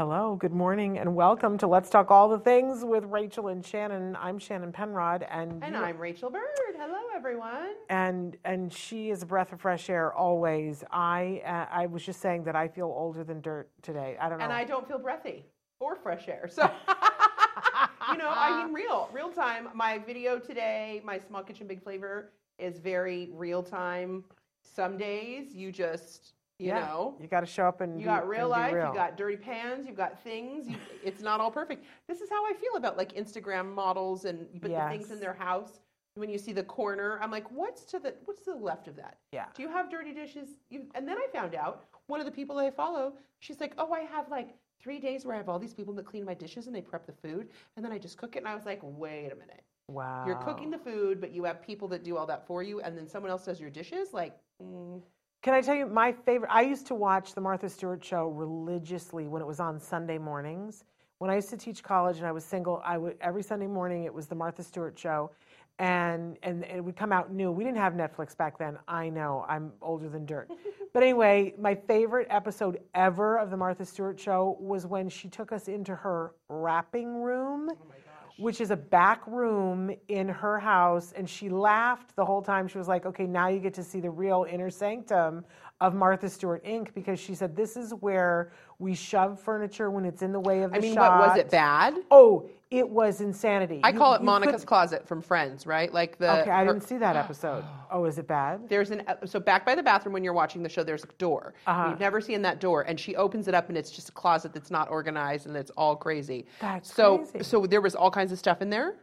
Hello, good morning, and welcome to Let's Talk All the Things with Rachael and Shannon. I'm Shannon Penrod, and And you- I'm Rachael Bird. Hello, everyone. and and she is a breath of fresh air always. I uh, I was just saying that I feel older than dirt today. I don't know. And I don't feel breathy or fresh air. So, you know, I mean, real, real time. My video today, my Small Kitchen Big Flavor, is very real time. Some days you just, you yeah, know, you got to show up and you be- got real life, real. you got dirty pans, you've got things. You, it's not all perfect. This is how I feel about like Instagram models and you put the things in their house. When you see the corner, I'm like, what's to the what's to the left of that? yeah. Do you have dirty dishes? You, and then I found out one of the people I follow, she's like, oh, I have like three days where I have all these people that clean my dishes and they prep the food, and then I just cook it. And I was like, wait a minute, Wow. you're cooking the food, but you have people that do all that for you, and then someone else does your dishes. Like, mm, Can I tell you my favorite? I used to watch the Martha Stewart show religiously when it was on Sunday mornings. When I used to teach college and I was single, I would every Sunday morning it was the Martha Stewart show, and and it would come out new. We didn't have Netflix back then. I know I'm older than dirt, but anyway, my favorite episode ever of the Martha Stewart show was when she took us into her wrapping room oh which is a back room in her house. And she laughed the whole time. She was like, okay, now you get to see the real inner sanctum of Martha Stewart Inc. because she said, this is where we shove furniture when it's in the way of the I mean, shot. what was it bad? Oh, it was insanity. I You- call it Monica's couldn't- closet from Friends, right? Like the. Okay, I her- didn't see that episode. Oh, is it bad? There's an so back by the bathroom when you're watching the show. There's a door. Uh-huh. You've never seen that door, and she opens it up, and it's just a closet that's not organized, and it's all crazy. That's so crazy. so there was all kinds of stuff in there.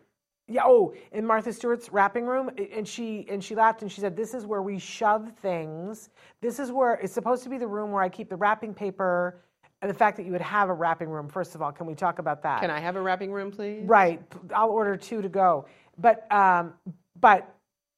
Yeah. Oh, in Martha Stewart's wrapping room, and she and she laughed and she said, "This is where we shove things. This is where it's supposed to be the room where I keep the wrapping paper." And the fact that you would have a wrapping room, first of all, can we talk about that? Can I have a wrapping room, please? Right. I'll order two to go. But um, but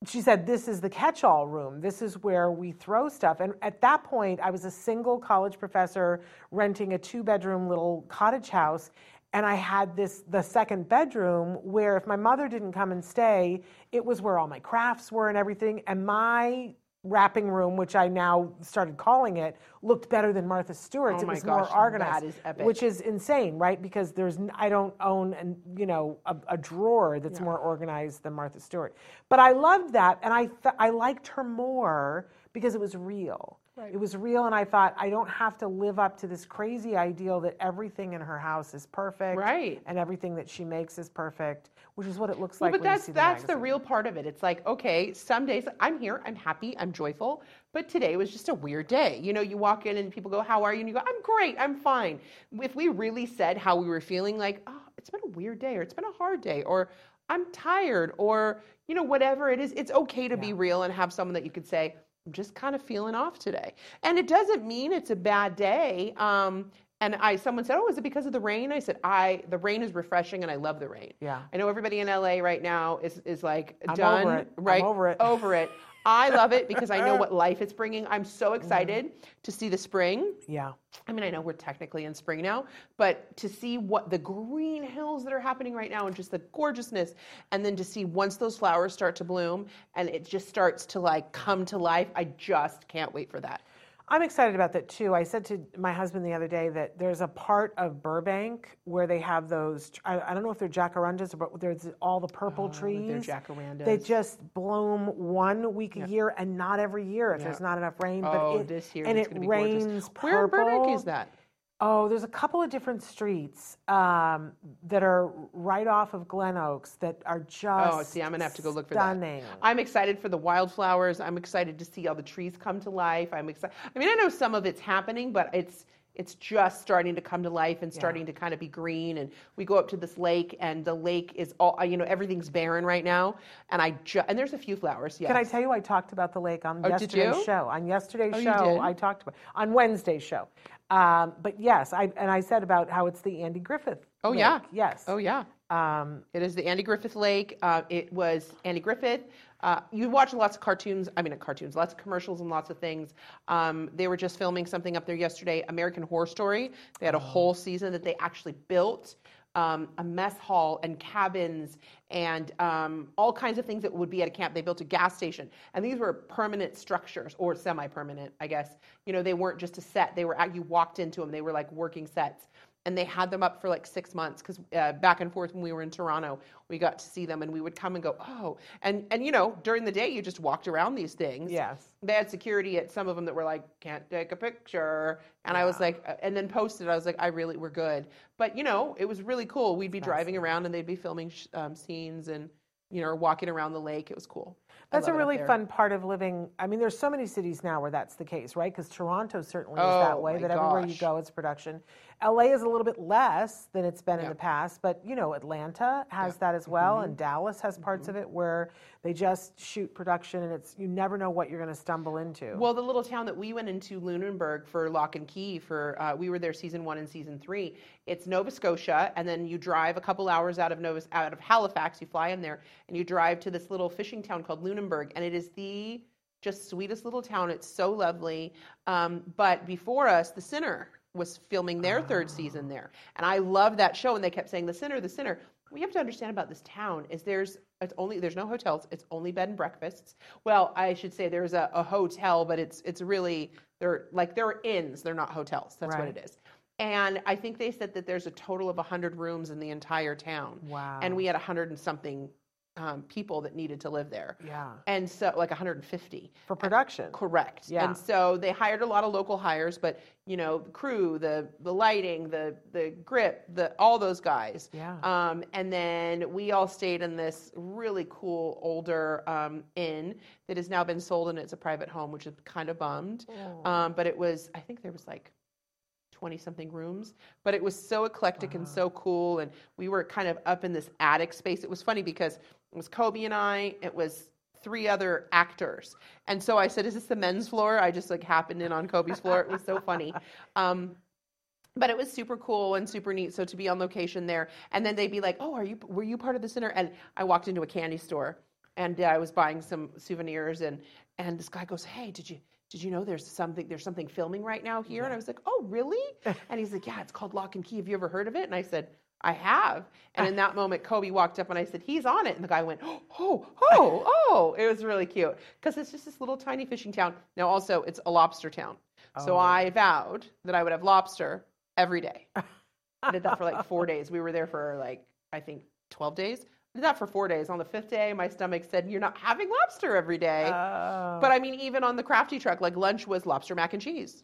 she said this is the catch-all room. This is where we throw stuff. And at that point, I was a single college professor renting a two-bedroom little cottage house. And I had this the second bedroom where if my mother didn't come and stay, it was where all my crafts were and everything. And my wrapping room, which I now started calling it, looked better than Martha Stewart's. Oh it was gosh, more organized, that is epic. which is insane, right? Because there's I don't own an you know a, a drawer that's more organized than Martha Stewart. But I loved that, and I th- I liked her more because it was real. It was real, and I thought I don't have to live up to this crazy ideal that everything in her house is perfect, Right. And everything that she makes is perfect, which is what it looks Well, like. but that's see the that's the real part of it. It's like, okay, some days I'm here, I'm happy, I'm joyful, but today was just a weird day. You know, you walk in and people go, "How are you?" and you go, "I'm great, I'm fine." If we really said how we were feeling, like, "Oh, it's been a weird day," or "It's been a hard day," or "I'm tired," or you know, whatever it is, it's okay to be real and have someone that you could say, "I'm just kind of feeling off today," and it doesn't mean it's a bad day. Um, and I, someone said, "Oh, is it because of the rain?" I said, "I, the rain is refreshing, and I love the rain." Yeah. I know everybody in LA right now is is like I'm done, over it. I'm right? over it. Over it. I love it because I know what life it's bringing. I'm so mm-hmm. excited to see the spring. Yeah. I mean, I know we're technically in spring now, but to see what the green hills that are happening right now and just the gorgeousness, and then to see once those flowers start to bloom and it just starts to like come to life, I just can't wait for that. I'm excited about that too. I said to my husband the other day that there's a part of Burbank where they have those. I, I don't know if they're jacarandas, but there's all the purple Oh, trees. they're jacarandas. They just bloom one week a year, and not every year if there's not enough rain. Oh, but it, this year and it gonna be gorgeous. rains Where in Burbank is that? Oh, there's a couple of different streets um, that are right off of Glenoaks that are just. Oh, see, I'm gonna have to go look for stunning. that. I'm excited for the wildflowers. I'm excited to see all the trees come to life. I'm excited. I mean, I know some of it's happening, but it's it's just starting to come to life and starting to kind of be green. And we go up to this lake, and the lake is all you know. Everything's barren right now, and I ju- and there's a few flowers. Yes. Can I tell you, I talked about the lake on Oh, yesterday's show. On yesterday's Oh, show. I talked about on Wednesday's show. Um, but yes, I and I said about how it's the Andy Griffith. Oh, lake. yeah. Yes. Oh yeah. Um, It is the Andy Griffith Lake. Uh, it was Andy Griffith. Uh, you watch lots of cartoons. I mean, cartoons, lots of commercials and lots of things. Um, they were just filming something up there yesterday. American Horror Story. They had a whole season that they actually built. Um, a mess hall and cabins and um, all kinds of things that would be at a camp. They built a gas station, and these were permanent structures or semi-permanent, I guess. You know, they weren't just a set. They were you walked into them. They were like working sets and they had them up for like six months because uh, back and forth when we were in Toronto, we got to see them, and we would come and go, oh, and and you know during the day you just walked around these things. Yes. They had security at some of them that were like, can't take a picture, and I was like, uh, and then posted, I was like, I really, we're good, but you know, it was really cool. We'd be driving around and they'd be filming sh- um, scenes and you know, walking around the lake. It was cool. That's a love it up really fun part of living. I mean, there's so many cities now where that's the case, right? Because Toronto certainly is Oh, that way. my That everywhere you go, it's production. LA is a little bit less than it's been in the past, but you know, Atlanta has that as well, and Dallas has parts of it where they just shoot production, and it's you never know what you're going to stumble into. Well, the little town that we went into, Lunenburg, for Locke and Key, for uh, we were there season one and season three. It's Nova Scotia, and then you drive a couple hours out of Nova, out of Halifax. You fly in there, and you drive to this little fishing town called Lunenburg, and it is the just sweetest little town. It's so lovely. Um, but before us, The Sinner was filming their third season there, and I love that show. And they kept saying The Sinner, The Sinner. What you have to understand about this town is there's it's only there's no hotels. It's only bed and breakfasts. Well, I should say there's a, a hotel, but it's it's really they're like they're inns. They're not hotels. That's what it is. And I think they said that there's a total of 100 rooms in the entire town. Wow. And we had 100 and something um, people that needed to live there. yeah, And so, like 150. for production. Correct. Yeah. And so they hired a lot of local hires, but you know, the crew, the the lighting, the the grip, the all those guys. Yeah. Um, and then we all stayed in this really cool older um, inn that has now been sold and it's a private home, which is kind of bummed. Um, but it was, I think there was like 20 something rooms, but it was so eclectic and so cool. And we were kind of up in this attic space. It was funny because it was Coby and I, it was three other actors. And so I said, Is this the men's floor? I just like happened in on Coby's floor. It was so funny. Um, but it was super cool and super neat. So to be on location there, and then they'd be like, "Oh, are you? Were you part of the Sinner?" And I walked into a candy store, and uh, I was buying some souvenirs, and and this guy goes, "Hey, did you did you know there's something there's something filming right now here?" And I was like, "Oh, really?" and he's like, "Yeah, it's called Locke and Key. Have you ever heard of it?" And I said. I have. And in that moment, Coby walked up and I said, He's on it. And the guy went, Oh, oh, oh. oh. It was really cute because it's just this little tiny fishing town. Now, also, it's a lobster town. So Oh. I vowed that I would have lobster every day. I did that for like four days. We were there for like, I think, 12 days. I did that for four days. On the fifth day, my stomach said, You're not having lobster every day. Oh. but I mean, even on the crafty truck, like lunch was lobster mac and cheese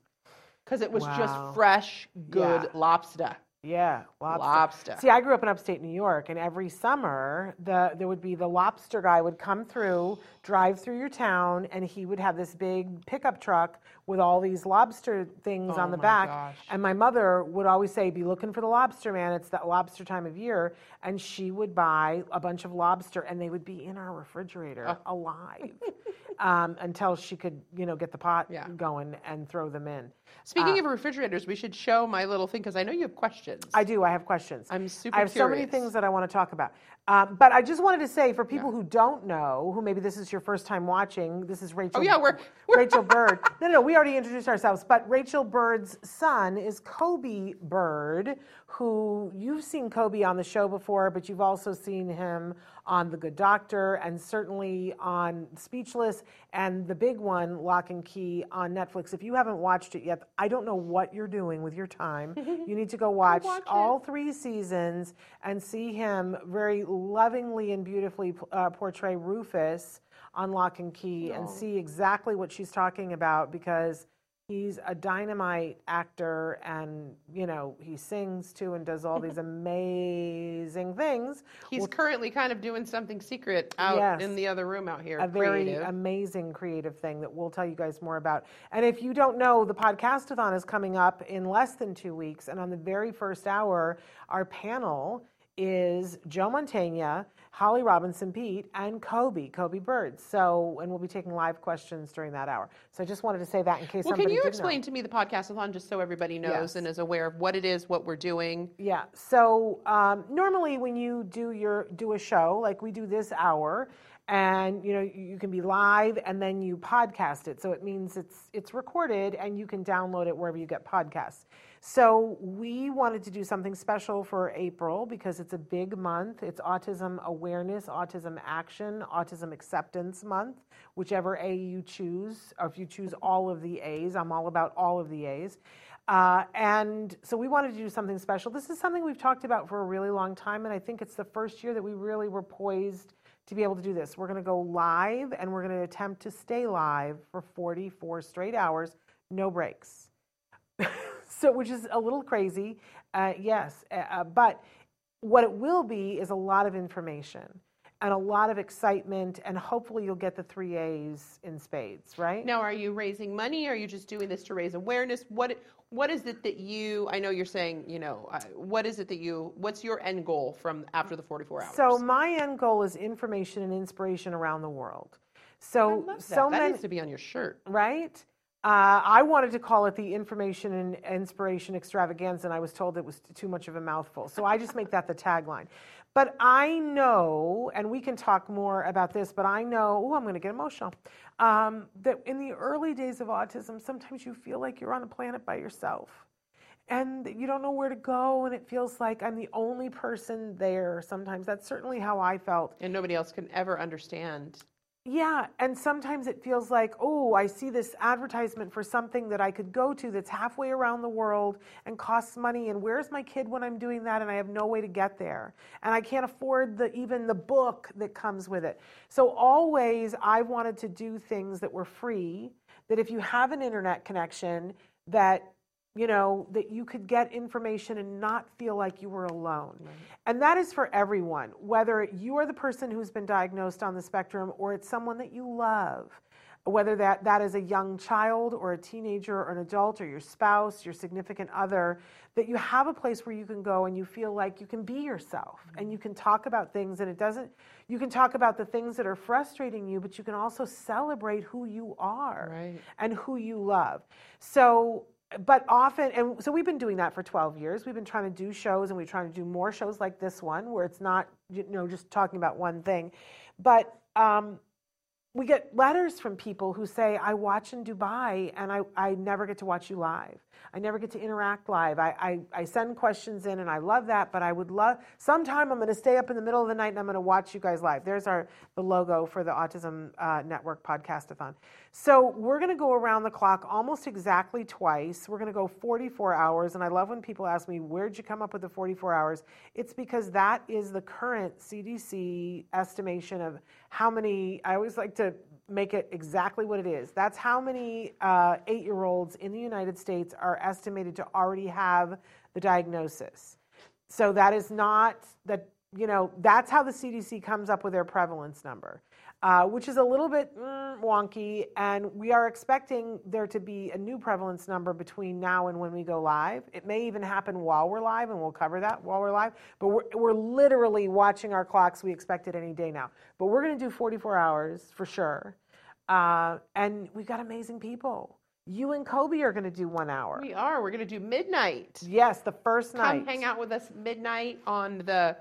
because it was Wow. just fresh, good Yeah. lobster. Yeah, lobster. Lobster. See, I grew up in upstate New York, and every summer the there would be the lobster guy would come through, drive through your town, and he would have this big pickup truck with all these lobster things Oh on the back. gosh. And my mother would always say, "Be looking for the lobster, man. It's that lobster time of year." And she would buy a bunch of lobster, and they would be in our refrigerator Oh. alive um, until she could, you know, get the pot Yeah. going and throw them in. Speaking of refrigerators, we should show my little thing because I know you have questions. I do. I have questions. I'm super I have so many things that I want to talk about. Um, but I just wanted to say, for people who don't know, who maybe this is your first time watching, this is Rachael. Oh, yeah, we're- we're- Rachael Bird. No, no, we already introduced ourselves. But Rachael Bird's son is Coby Bird, who you've seen Coby on the show before, but you've also seen him on The Good Doctor and certainly on Speechless and the big one, Locke and Key, on Netflix. If you haven't watched it yet, I don't know what you're doing with your time. you need to go watch, watch it. all three seasons and see him very lovingly and beautifully uh, portray Rufus on Locke and Key and see exactly what she's talking about because he's a dynamite actor and you know he sings too and does all these amazing things He's currently kind of doing something secret out Yes. in the other room out here. a very creative. amazing creative thing that we'll tell you guys more about. And if you don't know, the podcastathon is coming up in less than two weeks. And on the very first hour, our panel is Joe Mantegna, Holly Robinson Peete, and Coby, Coby Bird. So, and we'll be taking live questions during that hour. So I just wanted to say that in case well, somebody can you explain know. to me the podcastathon just so everybody knows Yes. and is aware of what it is, what we're doing? Yeah. So um, normally, when you do your do a show like we do this hour, and you know you can be live and then you podcast it so it means it's it's recorded and you can download it wherever you get podcasts so we wanted to do something special for april because it's a big month it's autism awareness autism action autism acceptance month whichever a you choose or if you choose all of the a's i'm all about all of the a's uh, and so we wanted to do something special this is something we've talked about for a really long time and i think it's the first year that we really were poised to be able to do this. We're going to go live and we're going to attempt to stay live for 44 straight hours, no breaks. so, which is a little crazy, uh, yes, uh, uh, but what it will be is a lot of information and a lot of excitement, and hopefully you'll get the three A's in spades, right? Now, are you raising money? Are you just doing this to raise awareness? What what is it that you i know you're saying you know uh, what is it that you what's your end goal from after the 44 hours so my end goal is information and inspiration around the world so so that many, needs to be on your shirt right uh, I wanted to call it the information and inspiration extravaganza, and I was told it was too much of a mouthful. So I just make that the tagline. But I know, and we can talk more about this, but I know, oh, I'm going to get emotional, um, that in the early days of autism, sometimes you feel like you're on a planet by yourself. And you don't know where to go, and it feels like I'm the only person there. Sometimes that's certainly how I felt. And nobody else can ever understand yeah, and sometimes it feels like, oh, I see this advertisement for something that I could go to that's halfway around the world and costs money and where's my kid when I'm doing that and I have no way to get there. And I can't afford the even the book that comes with it. So always I wanted to do things that were free, that if you have an internet connection that you know, that you could get information and not feel like you were alone. Right. And that is for everyone, whether you are the person who's been diagnosed on the spectrum or it's someone that you love, whether that, that is a young child or a teenager or an adult or your spouse, your significant other, that you have a place where you can go and you feel like you can be yourself mm-hmm. and you can talk about things and it doesn't, you can talk about the things that are frustrating you, but you can also celebrate who you are right. and who you love. So but often, and so we've been doing that for 12 years. We've been trying to do shows, and we're trying to do more shows like this one, where it's not, you know, just talking about one thing. But um, we get letters from people who say, I watch in Dubai and I, I never get to watch you live. I never get to interact live. I, I, I send questions in and I love that, but I would love, sometime I'm going to stay up in the middle of the night and I'm going to watch you guys live. There's our, the logo for the Autism uh, Network podcastathon. So we're going to go around the clock almost exactly twice. We're going to go 44 hours. And I love when people ask me, where'd you come up with the 44 hours? It's because that is the current CDC estimation of how many, I always like to make it exactly what it is. That's how many uh, eight year olds in the United States are estimated to already have the diagnosis. So that is not that, you know, that's how the CDC comes up with their prevalence number uh, which is a little bit mm, wonky. And we are expecting there to be a new prevalence number between now and when we go live. It may even happen while we're live, and we'll cover that while we're live. But we're, we're literally watching our clocks. We expect it any day now. But we're going to do 44 hours for sure. Uh, and we've got amazing people. You and Coby are going to do one hour. We are. We're going to do midnight. Yes, the first Come night. Come hang out with us midnight on the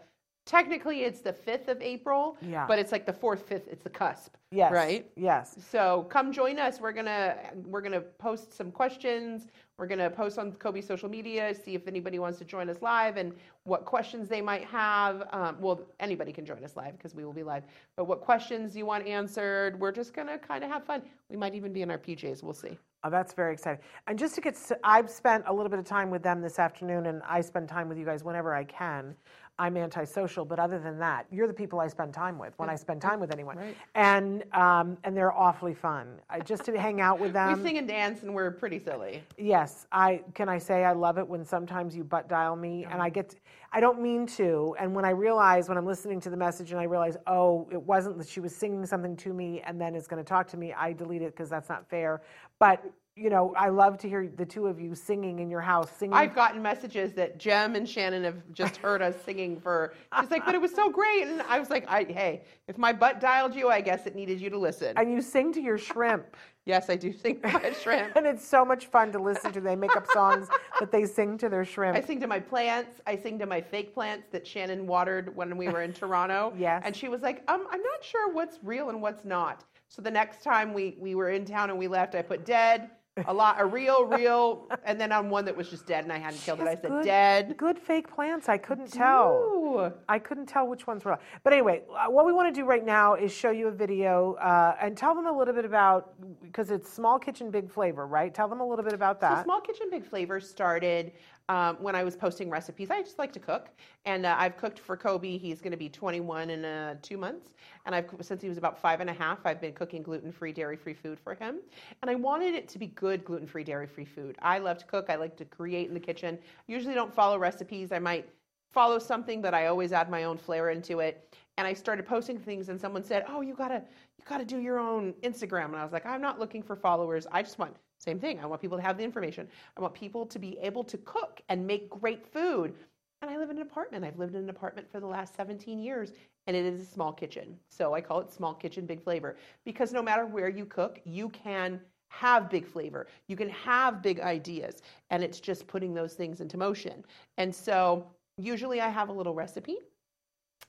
technically it's the 5th of April, yeah. but it's like the 4th, 5th, it's the cusp. Yes. Right? Yes. So come join us. We're going to we're going to post some questions. We're going to post on Coby social media, see if anybody wants to join us live and what questions they might have. Um, well, anybody can join us live because we will be live. But what questions you want answered, we're just going to kind of have fun. We might even be in our PJs. We'll see. Oh, that's very exciting. And just to get, I've spent a little bit of time with them this afternoon, and I spend time with you guys whenever I can. I'm antisocial, but other than that, you're the people I spend time with when I spend time with anyone, right. and um, and they're awfully fun. I, just to hang out with them. We sing and dance, and we're pretty silly. Yes, I can. I say I love it when sometimes you butt dial me, and I get. To, I don't mean to, and when I realize when I'm listening to the message and I realize, oh, it wasn't that she was singing something to me and then is going to talk to me, I delete it because that's not fair. But you know, I love to hear the two of you singing in your house, singing. I've gotten messages that Jem and Shannon have just heard us singing for. She's like, but it was so great, and I was like, I, hey, if my butt dialed you, I guess it needed you to listen. and you sing to your shrimp. yes, I do sing to my shrimp. and it's so much fun to listen to. They make up songs that they sing to their shrimp. I sing to my plants. I sing to my fake plants that Shannon watered when we were in Toronto. Yes. And she was like, um, I'm not sure what's real and what's not. So the next time we, we were in town and we left, I put dead, a lot, a real, real, and then on one that was just dead and I hadn't killed it, I said good- dead. Good fake plants. I couldn't tell. Ooh. I couldn't tell which ones were. But anyway, uh, what we want to do right now is show you a video uh, and tell them a little bit about because it's small kitchen, big flavor, right? Tell them a little bit about So that. Small Kitchen Big Flavor started um, when I was posting recipes. I just like to cook, and uh, I've cooked for Coby. He's going to be 21 in uh, two months, and I've since he was about five and a half. I've been cooking gluten-free, dairy-free food for him, and I wanted it to be good gluten-free, dairy-free food. I love to cook. I like to create in the kitchen. Usually, don't follow recipes. I might follow something, but I always add my own flair into it. And I started posting things, and someone said, "Oh, you gotta, you gotta do your own Instagram." And I was like, "I'm not looking for followers. I just want same thing. I want people to have the information. I want people to be able to cook and make great food." And I live in an apartment. I've lived in an apartment for the last 17 years, and it is a small kitchen. So I call it small kitchen, big flavor, because no matter where you cook, you can have big flavor. You can have big ideas, and it's just putting those things into motion. And so usually I have a little recipe.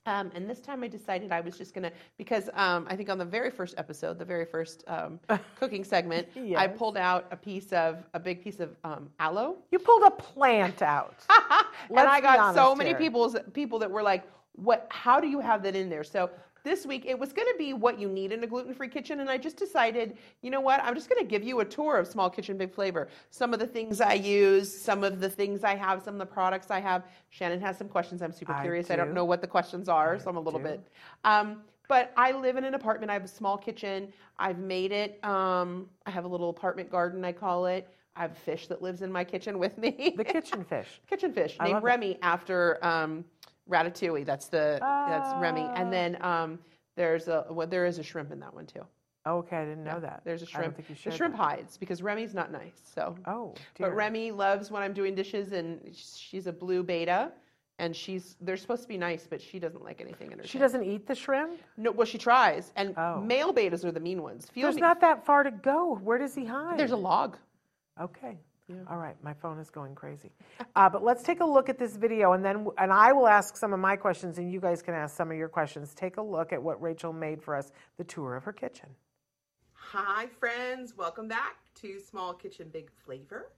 Um, and this time I decided I was just gonna because um, I think on the very first episode, the very first um, cooking segment, I pulled out a piece of a big piece of um, aloe, You pulled a plant out. and I got so many here. people people that were like, "What? How do you have that in there?" So this week it was going to be what you need in a gluten-free kitchen, and I just decided, you know what? I'm just going to give you a tour of Small Kitchen Big Flavor. Some of the things I use, some of the things I have, some of the products I have. Shannon has some questions. I'm super I curious. I don't know what the questions are, so I'm a little do. bit. Um, but I live in an apartment. I have a small kitchen. I've made it. Um, I have a little apartment garden. I call it. I have a fish that lives in my kitchen with me. The kitchen fish. kitchen fish I named love it. Remy after um, Ratatouille. That's the that's Remy. And then um, there's a well, there is a shrimp in that one too. Oh, Okay, I didn't know that. There's a I don't shrimp. think you the shrimp that. hides because Remy's not nice. So, Oh, dear. but Remy loves when I'm doing dishes, and she's a blue betta. And she's they're supposed to be nice, but she doesn't like anything in her. she tank. doesn't eat the shrimp. No, well, she tries, and Oh. male bettas are the mean ones. Feel There's me- not that far to go. Where does he hide? There's a log. Okay. All right, my phone is going crazy. Uh, but let's take a look at this video, and then and I will ask some of my questions, and you guys can ask some of your questions. Take a look at what Rachael made for us, the tour of her kitchen. Hi, friends. Welcome back to Small Kitchen Big Flavor.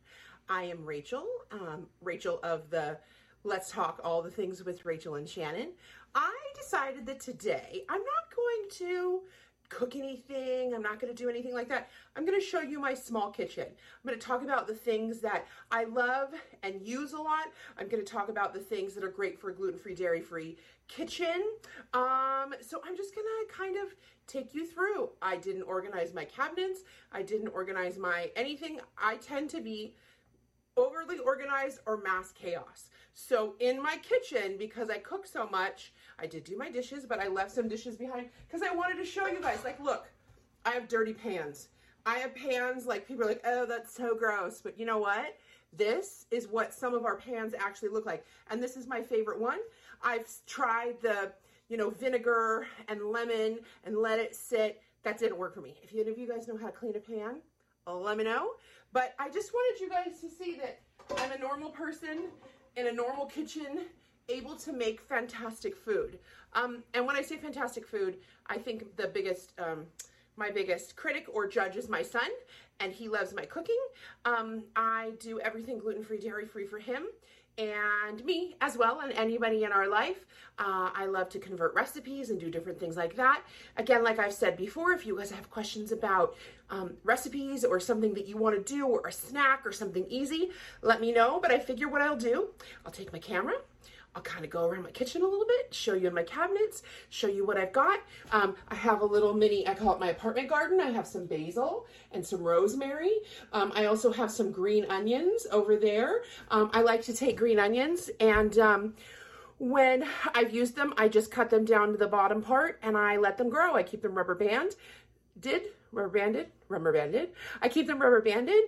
I am Rachael, um, Rachael of the Let's Talk All the Things with Rachael and Shannon. I decided that today I'm not going to cook anything, I'm not going to do anything like that. I'm going to show you my small kitchen. I'm going to talk about the things that I love and use a lot. I'm going to talk about the things that are great for a gluten free, dairy free kitchen. Um, so I'm just going to kind of take you through. I didn't organize my cabinets, I didn't organize my anything. I tend to be overly organized or mass chaos. So in my kitchen, because I cook so much, I did do my dishes, but I left some dishes behind because I wanted to show you guys. Like, look, I have dirty pans. I have pans like people are like, oh, that's so gross. But you know what? This is what some of our pans actually look like. And this is my favorite one. I've tried the, you know, vinegar and lemon and let it sit. That didn't work for me. If any of you guys know how to clean a pan, let me know. But I just wanted you guys to see that I'm a normal person in a normal kitchen, able to make fantastic food. Um, and when I say fantastic food, I think the biggest, um, my biggest critic or judge is my son, and he loves my cooking. Um, I do everything gluten free, dairy free for him and me as well, and anybody in our life. Uh, I love to convert recipes and do different things like that. Again, like I've said before, if you guys have questions about um, recipes or something that you want to do, or a snack or something easy, let me know. But I figure what I'll do, I'll take my camera. I'll kind of go around my kitchen a little bit, show you in my cabinets, show you what I've got. Um, I have a little mini, I call it my apartment garden. I have some basil and some rosemary. Um, I also have some green onions over there. Um, I like to take green onions and um, when I've used them, I just cut them down to the bottom part and I let them grow. I keep them rubber band. Did rubber banded, rubber banded. I keep them rubber banded.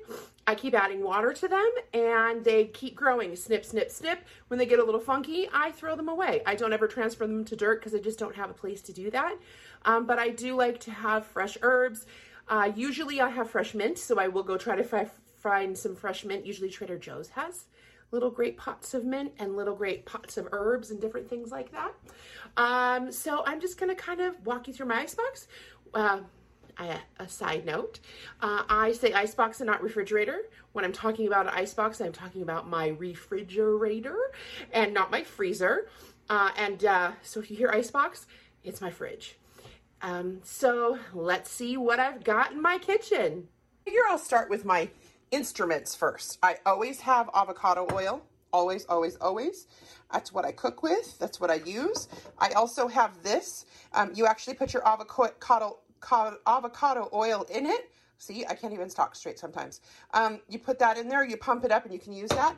I keep adding water to them and they keep growing. Snip, snip, snip. When they get a little funky, I throw them away. I don't ever transfer them to dirt because I just don't have a place to do that. Um, but I do like to have fresh herbs. Uh, usually I have fresh mint, so I will go try to fi- find some fresh mint. Usually Trader Joe's has little great pots of mint and little great pots of herbs and different things like that. Um, so I'm just going to kind of walk you through my icebox. Uh, a side note, uh, I say icebox and not refrigerator. When I'm talking about an icebox, I'm talking about my refrigerator and not my freezer. Uh, and uh, so if you hear icebox, it's my fridge. Um, so let's see what I've got in my kitchen. Here I'll start with my instruments first. I always have avocado oil. Always, always, always. That's what I cook with. That's what I use. I also have this. Um, you actually put your avocado, avocado oil in it. See, I can't even talk straight sometimes. Um, you put that in there, you pump it up, and you can use that.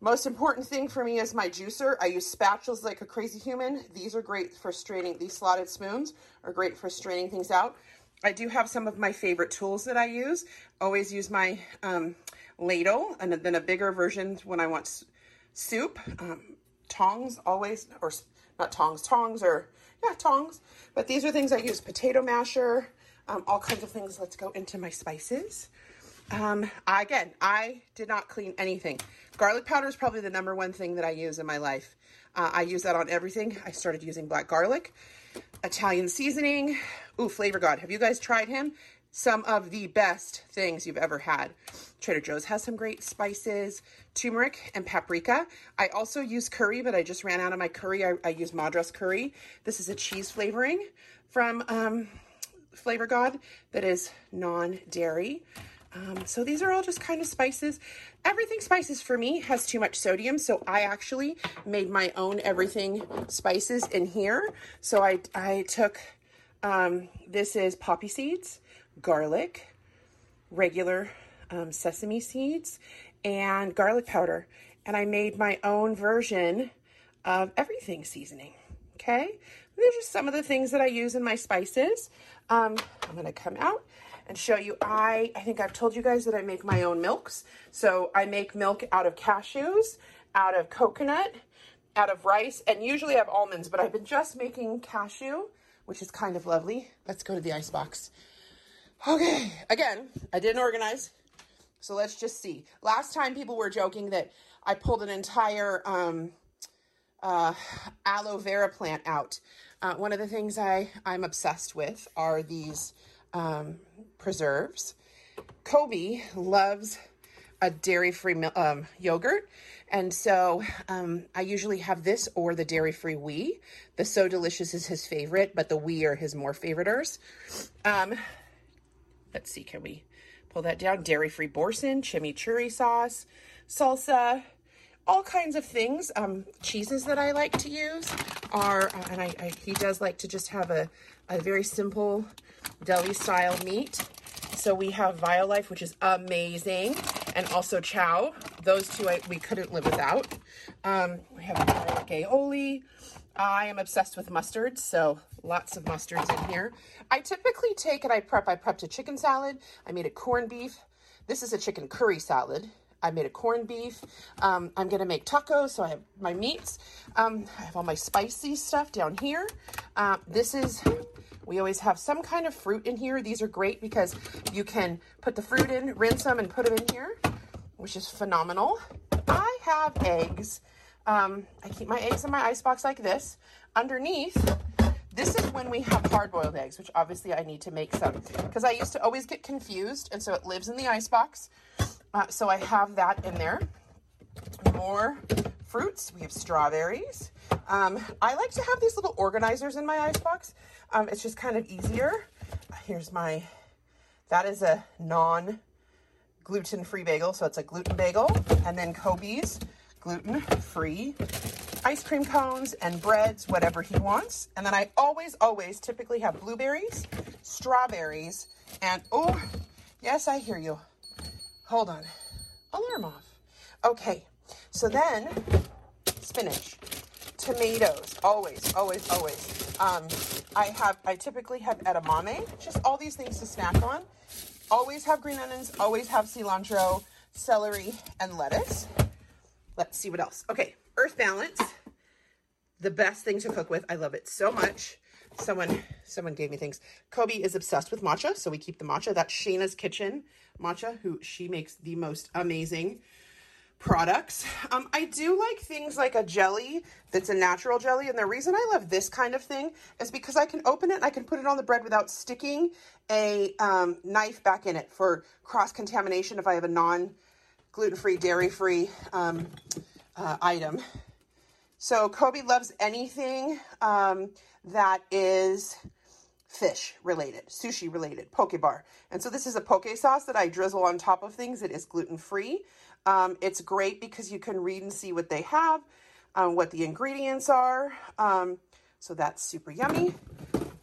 Most important thing for me is my juicer. I use spatulas like a crazy human. These are great for straining. These slotted spoons are great for straining things out. I do have some of my favorite tools that I use. Always use my um, ladle and then a bigger version when I want soup. Um, tongs always, or not tongs, tongs or, yeah, tongs. But these are things I use. Potato masher, um, all kinds of things. Let's go into my spices. Um, again, I did not clean anything. Garlic powder is probably the number one thing that I use in my life. Uh, I use that on everything. I started using black garlic, Italian seasoning. Ooh, Flavor God. Have you guys tried him? Some of the best things you've ever had. Trader Joe's has some great spices, turmeric and paprika. I also use curry, but I just ran out of my curry. I, I use Madras curry. This is a cheese flavoring from um, Flavor God that is non-dairy. Um, so these are all just kind of spices. Everything spices for me has too much sodium, so I actually made my own everything spices in here. So I, I took, um, this is poppy seeds, garlic, regular um, sesame seeds, and garlic powder. And I made my own version of everything seasoning. Okay, these are just some of the things that I use in my spices. Um, I'm going to come out and show you. I, I think I've told you guys that I make my own milks. So I make milk out of cashews, out of coconut, out of rice, and usually I have almonds, but I've been just making cashew, which is kind of lovely. Let's go to the ice box. Okay, again, I didn't organize, so let's just see. Last time people were joking that I pulled an entire um, uh, aloe vera plant out. Uh, one of the things I, I'm obsessed with are these um, preserves. Coby loves a dairy-free um, yogurt, and so um, I usually have this or the dairy-free Oui. The So Delicious is his favorite, but the Oui are his more favoriters. Um, let's see, can we pull that down? Dairy-free Boursin, chimichurri sauce, salsa, all kinds of things. Um, cheeses that I like to use are, uh, and I, I, he does like to just have a, a very simple deli style meat. So we have Violife, which is amazing, and also Chao. Those two I, we couldn't live without. Um, we have garlic aioli. I am obsessed with mustard, so lots of mustards in here. I typically take and I prep. I prepped a chicken salad. I made a corned beef. This is a chicken curry salad. I made a corned beef. Um, I'm going to make tacos, so I have my meats. Um, I have all my spicy stuff down here. Uh, this is we always have some kind of fruit in here. These are great because you can put the fruit in, rinse them, and put them in here, which is phenomenal. I have eggs. Um, I keep my eggs in my icebox like this. Underneath, this is when we have hard-boiled eggs, which obviously I need to make some because I used to always get confused, and so it lives in the icebox. Uh, so I have that in there. More fruits. We have strawberries. Um, I like to have these little organizers in my icebox. Um, it's just kind of easier. Here's my, that is a non gluten-free bagel. So it's a gluten bagel. And then Coby's gluten-free ice cream cones and breads, whatever he wants. And then I always, always typically have blueberries, strawberries, and oh, yes, I hear you. Hold on. Alarm off. Okay, so then spinach, tomatoes, always, always, always. Um, I have, I typically have edamame, just all these things to snack on. Always have green onions, always have cilantro, celery, and lettuce. Let's see what else. Okay, Earth Balance, the best thing to cook with. I love it so much. Someone, someone gave me things. Coby is obsessed with matcha, so we keep the matcha. That's Shayna's Kitchen matcha, who she makes the most amazing products. Um, I do like things like a jelly that's a natural jelly. And the reason I love this kind of thing is because I can open it and I can put it on the bread without sticking a um, knife back in it for cross contamination if I have a non gluten free, dairy free um, uh, item. So Coby loves anything um, that is fish related, sushi related, poke bar. And so this is a poke sauce that I drizzle on top of things. It is gluten free. Um, it's great because you can read and see what they have, um, what the ingredients are. Um, so that's super yummy.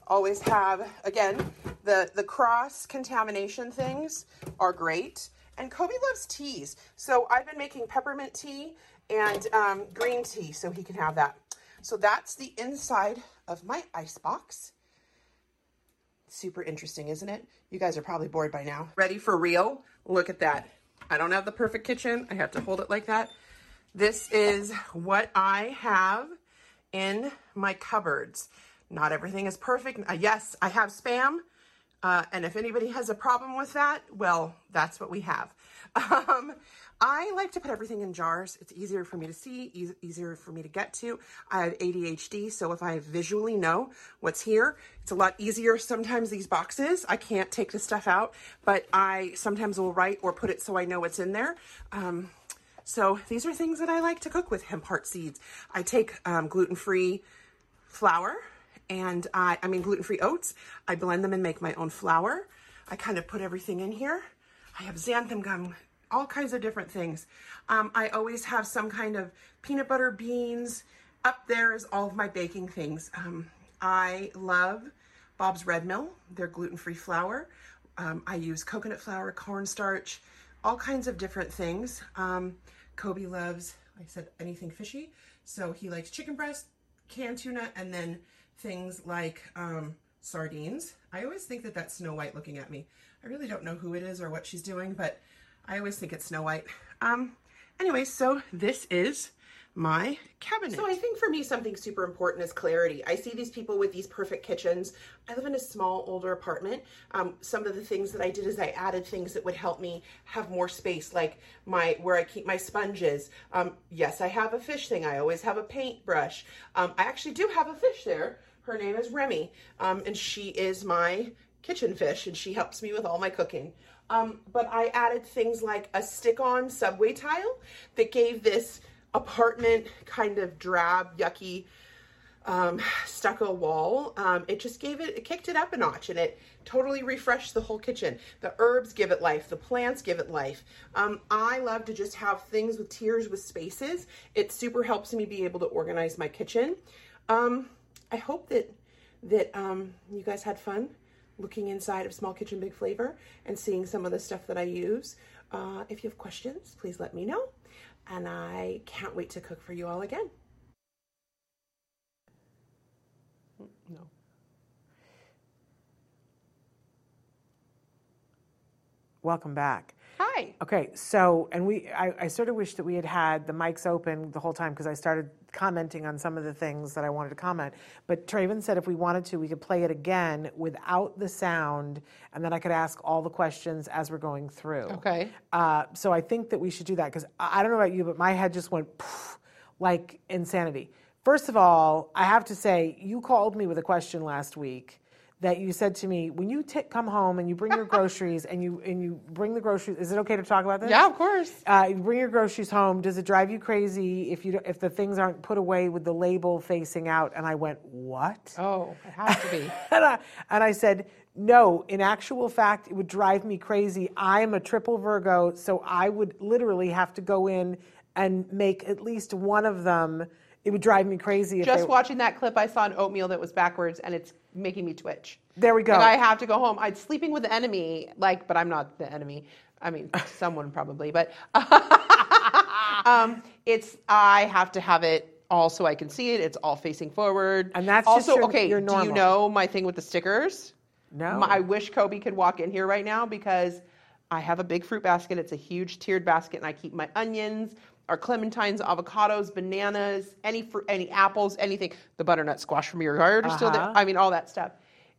Always have, again, the, the cross contamination things are great. And Coby loves teas. So I've been making peppermint tea and um, green tea so he can have that. So that's the inside of my ice box. Super interesting, isn't it? You guys are probably bored by now. Ready for real? Look at that. I don't have the perfect kitchen. I have to hold it like that. This is what I have in my cupboards. Not everything is perfect. Uh, yes, I have spam. Uh, and if anybody has a problem with that, well, that's what we have. Um, I like to put everything in jars. It's easier for me to see, e- easier for me to get to. I have ADHD, so if I visually know what's here, it's a lot easier. Sometimes these boxes, I can't take the stuff out, but I sometimes will write or put it so I know what's in there. Um, so these are things that I like to cook with hemp heart seeds. I take um, gluten-free flour and I, I mean gluten-free oats. I blend them and make my own flour. I kind of put everything in here. I have xanthan gum, all kinds of different things. Um, I always have some kind of peanut butter beans. Up there is all of my baking things. Um, I love Bob's Red Mill, their gluten-free flour. Um, I use coconut flour, cornstarch, all kinds of different things. Um, Coby loves, like I said, anything fishy. So he likes chicken breast, canned tuna, and then things like um, sardines. I always think that that's Snow White looking at me. I really don't know who it is or what she's doing, but I always think it's Snow White. Um, anyway, so this is my cabinet. So I think for me something super important is clarity. I see these people with these perfect kitchens. I live in a small older apartment. Um, some of the things that I did is I added things that would help me have more space, like my where I keep my sponges. Um, yes, I have a fish thing. I always have a paintbrush. Um, I actually do have a fish there. Her name is Remy, um, and she is my kitchen fish, and she helps me with all my cooking. Um, but I added things like a stick-on subway tile that gave this apartment kind of drab, yucky um, stucco wall. Um, it just gave it, it kicked it up a notch and it totally refreshed the whole kitchen. The herbs give it life, the plants give it life. Um, I love to just have things with tiers with spaces. It super helps me be able to organize my kitchen. Um, I hope that that um, you guys had fun looking inside of Small Kitchen Big Flavor and seeing some of the stuff that I use. Uh, if you have questions, please let me know. And I can't wait to cook for you all again. No. Welcome back. Hi. Okay, so and we, I, I sort of wish that we had had the mics open the whole time because I started commenting on some of the things that I wanted to comment. But Traven said if we wanted to, we could play it again without the sound, and then I could ask all the questions as we're going through. Okay. Uh, so I think that we should do that because I I don't know about you, but my head just went poof, like insanity. First of all, I have to say, you called me with a question last week that you said to me when you t- come home and you bring your groceries and you and you bring the groceries. Is it okay to talk about this? Yeah, of course. Uh, you bring your groceries home. Does it drive you crazy if you if the things aren't put away with the label facing out? And I went, what? Oh, it has to be. and, I, and I said, no, in actual fact, it would drive me crazy. I am a triple Virgo, so I would literally have to go in and make at least one of them. It would drive me crazy. If Just watching that clip, I saw an oatmeal that was backwards, and it's making me twitch. There we go. Like I have to go home. I'm sleeping with the enemy, like, but I'm not the enemy. I mean, someone probably, but um, it's I have to have it all so I can see it. It's all facing forward. And that's just also your- okay. your Do you know my thing with the stickers? No. My- I wish Coby could walk in here right now because I have a big fruit basket. It's a huge tiered basket, and I keep my onions, our clementines, avocados, bananas, any fruit, any apples, anything. The butternut squash from your yard are still there. Uh-huh. I mean, all that stuff.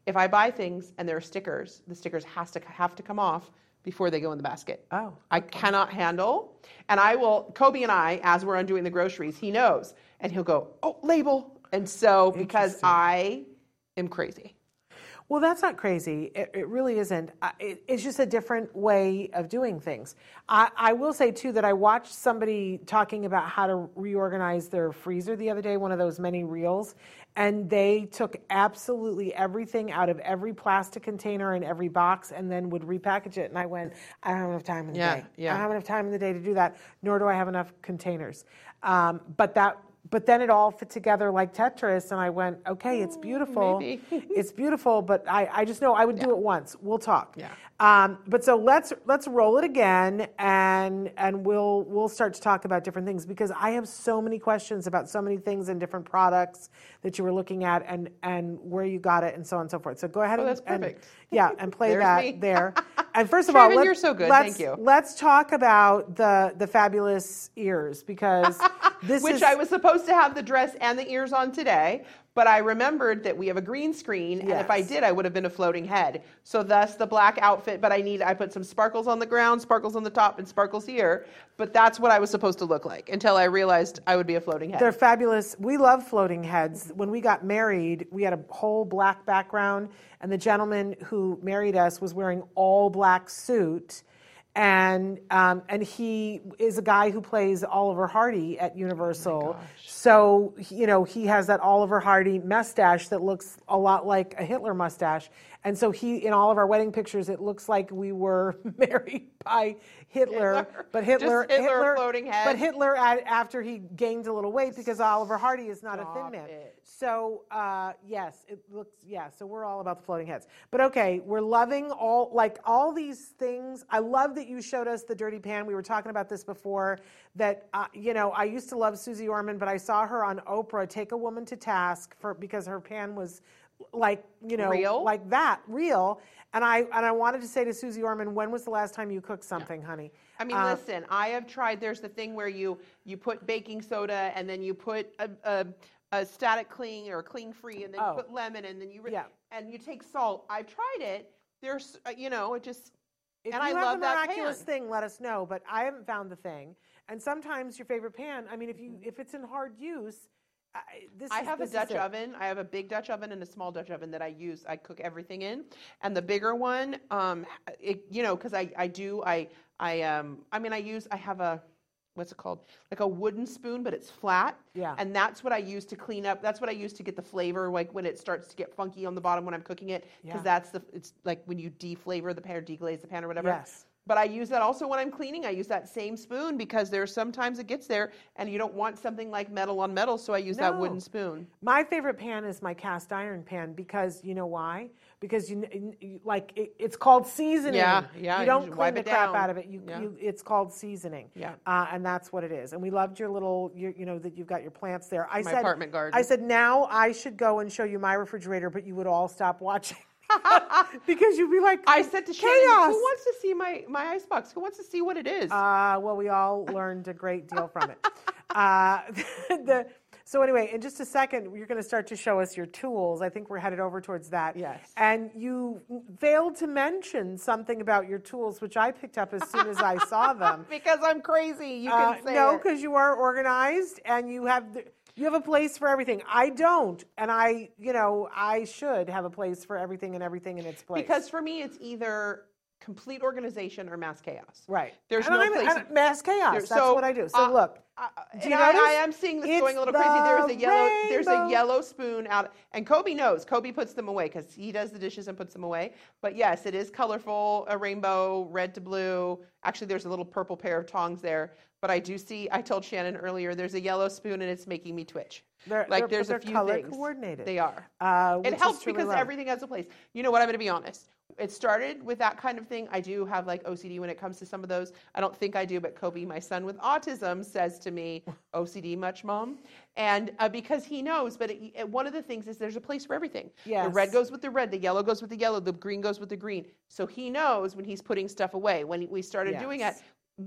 If I buy things and there are stickers, the stickers has to have to come off before they go in the basket. Oh, I cannot handle, and I will. Coby and I, as we're undoing the groceries, he knows, and he'll go, "Oh, label." And so, because I am crazy. Well, that's not crazy. It, it really isn't. I- It, it's just a different way of doing things. I, I will say, too, that I watched somebody talking about how to reorganize their freezer the other day, one of those many reels, and they took absolutely everything out of every plastic container and every box and then would repackage it. And I went, I don't have enough time in the Yeah, day. yeah. I don't have enough time in the day to do that, nor do I have enough containers. Um, but that. But then it all fit together like Tetris, and I went, okay, it's beautiful. maybe. it's beautiful, but I, I just know I would do it once. We'll talk. Yeah. Um, but so let's let's roll it again, and and we'll we'll start to talk about different things because I have so many questions about so many things and different products that you were looking at and and where you got it and so on and so forth. So go ahead Oh, and that's and- perfect. Yeah, and play that me. there. And first of all, you're so good. Let's, Thank you. Let's talk about the the fabulous ears because this Which is I was supposed to have the dress and the ears on today, but I remembered that we have a green screen, and if I did, I would have been a floating head. So thus the black outfit. But I need I put some sparkles on the ground, sparkles on the top, and sparkles here. But that's what I was supposed to look like until I realized I would be a floating head. They're fabulous. We love floating heads. When we got married, we had a whole black background, and the gentleman who married us was wearing all black suit, and um, and he is a guy who plays Oliver Hardy at Universal. so you know he has that Oliver Hardy mustache that looks a lot like a Hitler mustache, and so he in all of our wedding pictures it looks like we were married by Hitler, Hitler. but Hitler Just Hitler, floating head. but Hitler after he gained a little weight because Oliver Hardy is not a thin man. it. So uh, yes, it looks yeah. So we're all about the floating heads. But okay, we're loving all like all these things. I love that you showed us the dirty pan. We were talking about this before. That uh, you know, I used to love Suze Orman, but I saw her on Oprah take a woman to task for because her pan was like you know Real? like that real. And I and I wanted to say to Suze Orman, when was the last time you cooked something, honey? I mean, Uh, listen, I have tried. There's the thing where you you put baking soda and then you put a, a, a static cling or cling free, and then Oh. you put lemon, and then you re- Yeah. and you take salt. I've tried it. There's uh, you know it just If and you I have love the that miraculous pan. thing, let us know. But I haven't found the thing. And sometimes your favorite pan. I mean, if you if it's in hard use, I, this I is, have a Dutch oven. I have a big Dutch oven and a small Dutch oven that I use. I cook everything in, and the bigger one, um, it, you know, because I I do I I um I mean I use I have a what's it called like a wooden spoon, but it's flat. Yeah. And that's what I use to clean up. That's what I use to get the flavor, like when it starts to get funky on the bottom when I'm cooking it, because Yeah. that's the it's like when you deflavor the pan or deglaze the pan or whatever. Yes. But I use that also when I'm cleaning. I use that same spoon because there's sometimes it gets there and you don't want something like metal on metal, so I use that wooden spoon. My favorite pan is my cast iron pan because you know why? Because you, you like it, it's called seasoning. Yeah, yeah, You you don't just clean wipe the crap down. out of it. You, Yeah. you it's called seasoning. Yeah. uh, and that's what it is. And we loved your little, your, you know, that you've got your plants there. I My said, apartment garden. I said now I should go and show you my refrigerator, but you would all stop watching because you'd be like, I said to Shannon, chaos. who wants to see my, my icebox? Who wants to see what it is? Uh, well, we all learned a great deal from it. Uh, the, so anyway, in just a second, you're going to start to show us your tools. I think we're headed over towards that. Yes. And you failed to mention something about your tools, which I picked up as soon as I saw them. because I'm crazy. You Uh, can say no, because you are organized and you have the, you have a place for everything. I don't, and I, you know, I should have a place for everything and everything in its place. Because for me, it's either complete organization or mass chaos. right, There's and no I'm, place- and mass chaos. There- That's so, what I do. So uh, look, Uh, Do and you I, notice? I am seeing this It's going a little crazy. There's a the yellow. There's a yellow spoon out, and Coby knows. Coby puts them away because he does the dishes and puts them away. But yes, it is colorful, a rainbow, red to blue. Actually, there's a little purple pair of tongs there. But I do see. I told Shannon earlier. There's a yellow spoon, and it's making me twitch. They're- like they're- there's a few color things. coordinated. They are. uh, It helps because love. everything has a place. You know what? I'm going to be honest. it started with that kind of thing. I do have like OCD when it comes to some of those. I don't think I do, but Coby, my son with autism, says to me, "OCD much, mom?" And uh, because he knows, but it, it- one of the things is there's a place for everything. The red goes with the red, the yellow goes with the yellow, the green goes with the green. So he knows when he's putting stuff away. When we started doing it, Yes.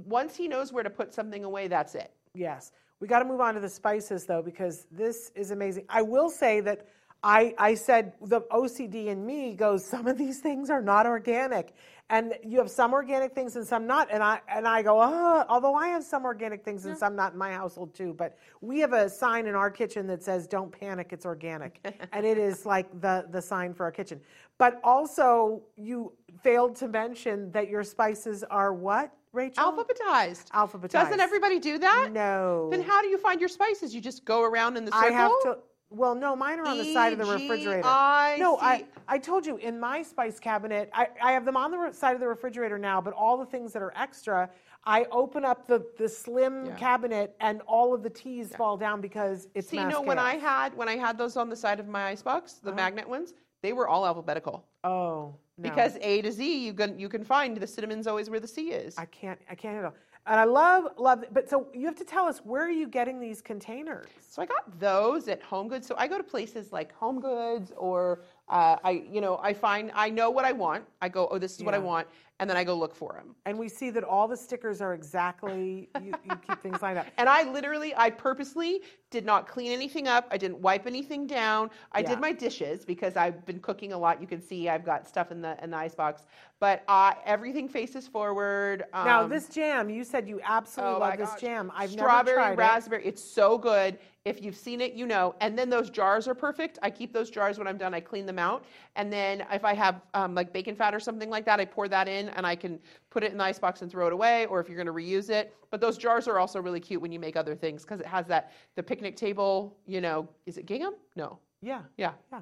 Once he knows where to put something away, that's it. Yes. We got to move on to the spices though, because this is amazing. I will say that I, I said the OCD in me goes, some of these things are not organic. And you have some organic things and some not. And I, and I go, oh, although I have some organic things and some not in my household too. But we have a sign in our kitchen that says, don't panic, it's organic. and it is like the, the sign for our kitchen. But also, you failed to mention that your spices are what, Rachel? Alphabetized. Alphabetized. Doesn't everybody do that? No. Then how do you find your spices? You just go around in the circle? I have to. Well, no, mine are on the side of the refrigerator. E-G-I-C. No, I, I told you in my spice cabinet, I, I have them on the side of the refrigerator now, but all the things that are extra, I open up the, the slim Yeah. cabinet and all of the teas fall down because it's See, mass no, when I had when I had those on the side of my icebox, Uh-huh. the magnet ones, they were all alphabetical. Oh, no. Because A to Z, you can you can find the cinnamon's always where the C is. I can't, I can't handle And I love, love, but so you have to tell us, where are you getting these containers? So I got those at Home Goods. So I go to places like Home Goods or uh, I, you know, I find I know what I want. I go, oh, this is what I want, and then I go look for them. And we see that all the stickers are exactly, you, you keep things lined up. And I literally, I purposely did not clean anything up. I didn't wipe anything down. I Yeah. did my dishes because I've been cooking a lot. You can see I've got stuff in the in the icebox. But uh, everything faces forward. Um, Now, this jam, you said you absolutely Oh love this gosh. jam. I've Strawberry, never tried it. raspberry. It's so good. If you've seen it, you know. And then those jars are perfect. I keep those jars when I'm done. I clean them out. And then if I have um, like bacon fat or something like that, I pour that in and I can put it in the icebox and throw it away. Or if you're going to reuse it. But those jars are also really cute when you make other things because it has that the picnic table. You know, is it gingham? No. Yeah, Yeah. yeah.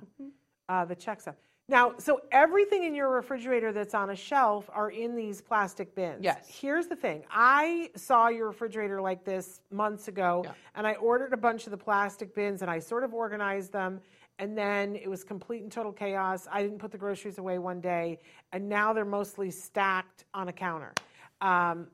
Uh, the check stuff. Now, so everything in your refrigerator that's on a shelf are in these plastic bins. Yes. Here's the thing. I saw your refrigerator like this months ago, Yeah. and I ordered a bunch of the plastic bins, and I sort of organized them. And then it was complete and total chaos. I didn't put the groceries away one day, and now they're mostly stacked on a counter. Um,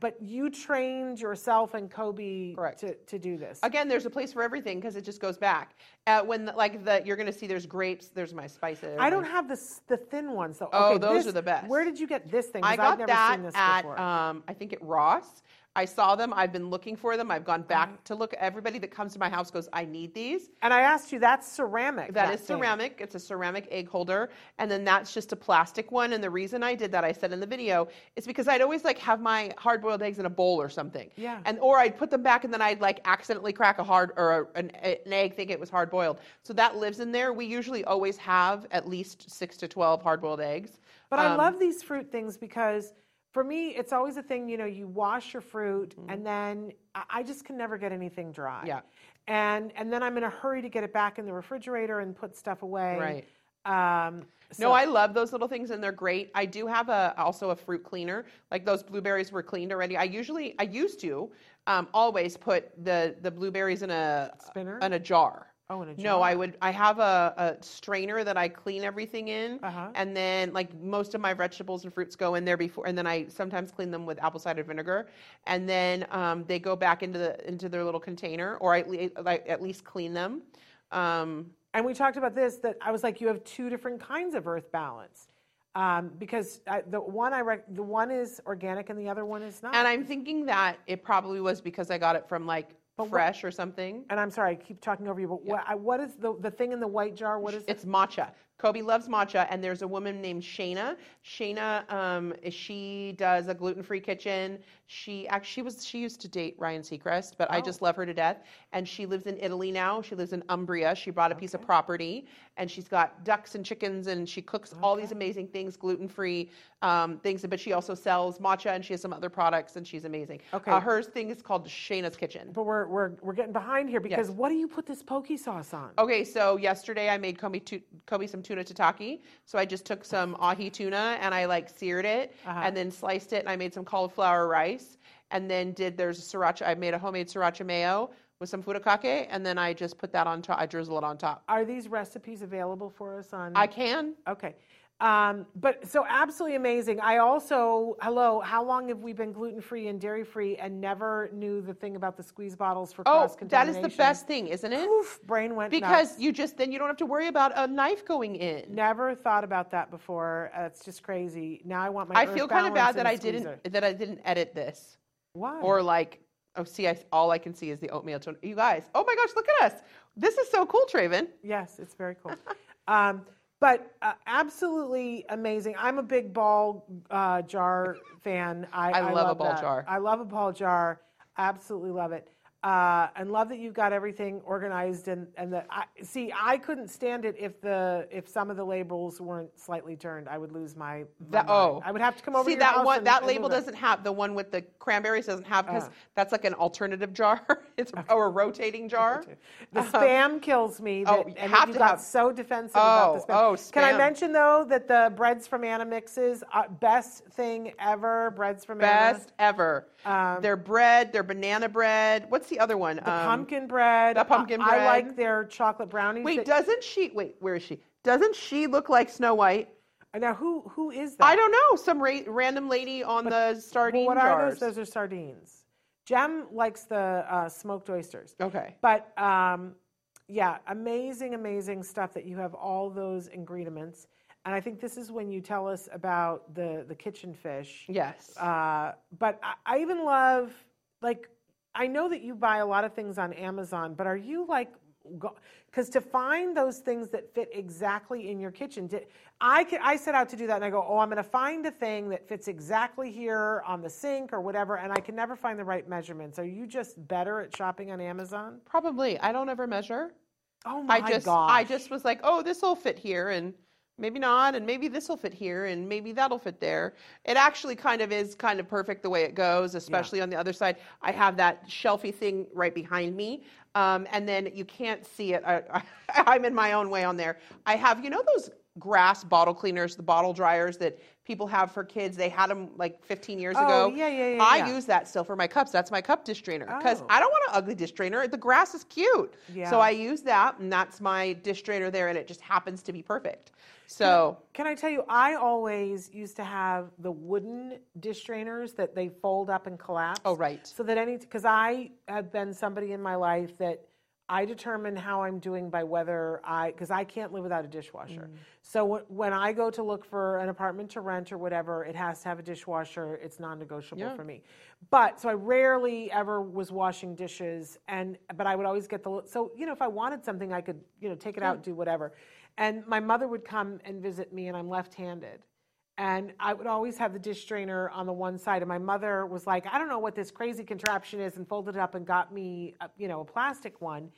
but you trained yourself and Coby Correct. to, to do this. Again, there's a place for everything because it just goes back. Uh, when like the you're going to see there's grapes. There's my spices. I don't have the the thin ones though. Oh, Okay, those this- are the best. Where did you get this thing? I got I've never that seen this at before. um, I think at Ross. I saw them. I've been looking for them. I've gone back Uh-huh. to look. Everybody that comes to my house goes, "I need these." and I asked you, that's ceramic. That is thing. ceramic. It's a ceramic egg holder, and then that's just a plastic one. And the reason I did that, I said in the video, is because I'd always like have my hard-boiled eggs in a bowl or something. Yeah. And or I'd put them back, and then I'd like accidentally crack a hard or a, an, an egg, think it was hard-boiled. So that lives in there. We usually always have at least six to twelve hard-boiled eggs. But I Um, love these fruit things because for me, it's always a thing. You know, you wash your fruit, and then I just can never get anything dry. Yeah. And and then I'm in a hurry to get it back in the refrigerator and put stuff away. Right. Um, No, I love those little things and they're great. I do have a also a fruit cleaner. Like those blueberries were cleaned already. I usually I used to um, always put the the blueberries in a Spinner? in a jar. Oh, in a No, I would. I have a, a strainer that I clean everything in, Uh-huh. and then like most of my vegetables and fruits go in there before, and then I sometimes clean them with apple cider vinegar, and then um, they go back into the into their little container, or I at at least clean them. Um, And we talked about this that I was like, you have two different kinds of earth balance. Um, because I, the one I rec- the one is organic and the other one is not. And I'm thinking that it probably was because I got it from like what- fresh or something. And I'm sorry, I keep talking over you, but what, I, what is the the thing in the white jar? What is it? It's matcha. Coby loves matcha, and there's a woman named Shayna. Shayna, um, she does a gluten-free kitchen. She actually she was she used to date Ryan Seacrest, but I Oh. just love her to death. And she lives in Italy now. She lives in Umbria. She bought a piece of property, and she's got ducks and chickens, and she cooks all these amazing things, gluten-free um, things. But she also sells matcha, and she has some other products, and she's amazing. Okay. Uh, her thing is called Shayna's Kitchen. But we're, we're, we're getting behind here because Yes. what do you put this pokey sauce on? Okay, so yesterday I made Coby, tu- Coby some tuna tataki. So I just took some ahi tuna and I like seared it Uh-huh. and then sliced it and I made some cauliflower rice and then did there's a sriracha. I made a homemade sriracha mayo with some furikake and then I just put that on top. I drizzle it on top. Are these recipes available for us on? I can. okay. Um, but so absolutely amazing. I also, hello, how long have we been gluten free and dairy free and never knew the thing about the squeeze bottles for cross contamination? Oh, that is the best thing, isn't it? Oof, brain went Because nuts. you just then you don't have to worry about a knife going in. never thought about that before. Uh, it's just crazy. Now I want my. I feel kind of bad that I I didn't that I didn't edit this. Why? Or like, oh, see, I, all I can see is the oatmeal tone. You guys, oh my gosh, look at us. This is so cool, Traven. Yes, it's very cool. um, but uh, absolutely amazing. I'm a big ball uh, jar fan. I, I love a ball that. jar. I love a ball jar. Absolutely love it. Uh, and love that you've got everything organized and and that I see I couldn't stand it if the if some of the labels weren't slightly turned I would lose my, my That- oh. I would have to come over See that one and- that and label doesn't have the one with the cranberries doesn't have because Uh. that's like an alternative jar. it's or a rotating jar. The spam kills me. That, Oh, you and have you to got have- so defensive about the Oh, spam. oh, Can I mention though that the breads from Anna mixes uh, best thing ever? Breads from Anna? Best ever. Um, their bread, their banana bread. What's the other one? The Um, pumpkin bread. the pumpkin bread. I like their chocolate brownies. Wait, that- doesn't she? Wait, where is she? Doesn't she look like Snow White? now who who is that? I don't know. Some ra- random lady on the Well, sardine what are those? Those are sardines. Jem likes the uh, smoked oysters. Okay. But um, yeah, amazing, amazing stuff that you have all those ingredients. And I think this is when you tell us about the the kitchen fish. Yes. Uh, but I, I even love like I know that you buy a lot of things on Amazon, but are you like because to find those things that fit exactly in your kitchen, did, I can, I set out to do that and I go, oh, I'm going to find a thing that fits exactly here on the sink or whatever, and I can never find the right measurements. Are you just better at shopping on Amazon? Probably. I don't ever measure. Oh my I just gosh! I just was like, oh, this will fit here and maybe not and maybe this will fit here and maybe that'll fit there. It actually kind of is kind of perfect the way it goes, especially on the other side. I have that shelfy thing right behind me. Um, and then you can't see it. I, I, I'm in my own way on there. I have, you know, those grass bottle cleaners, the bottle dryers that people have for kids. They had them like 15 years Oh, ago. yeah, yeah, yeah, I yeah. use that still for my cups. That's my cup dish drainer because Oh. I don't want an ugly dish drainer. The grass is cute. Yeah. So I use that, and that's my dish drainer there, and it just happens to be perfect. So Can I tell you, I always used to have the wooden dish drainers that they fold up and collapse. Oh, right. So that any, because I have been somebody in my life that I determine how I'm doing by whether I, because I can't live without a dishwasher. Mm. So w- when I go to look for an apartment to rent or whatever, it has to have a dishwasher. It's non-negotiable Yeah. for me. But so I rarely ever was washing dishes, and but I would always get the. So you know, if I wanted something, I could you know take it out, do whatever. And my mother would come and visit me, and I'm left-handed. And I would always have the dish drainer on the one side. And my mother was like, I don't know what this crazy contraption is, and folded it up and got me, a, you know, a plastic one.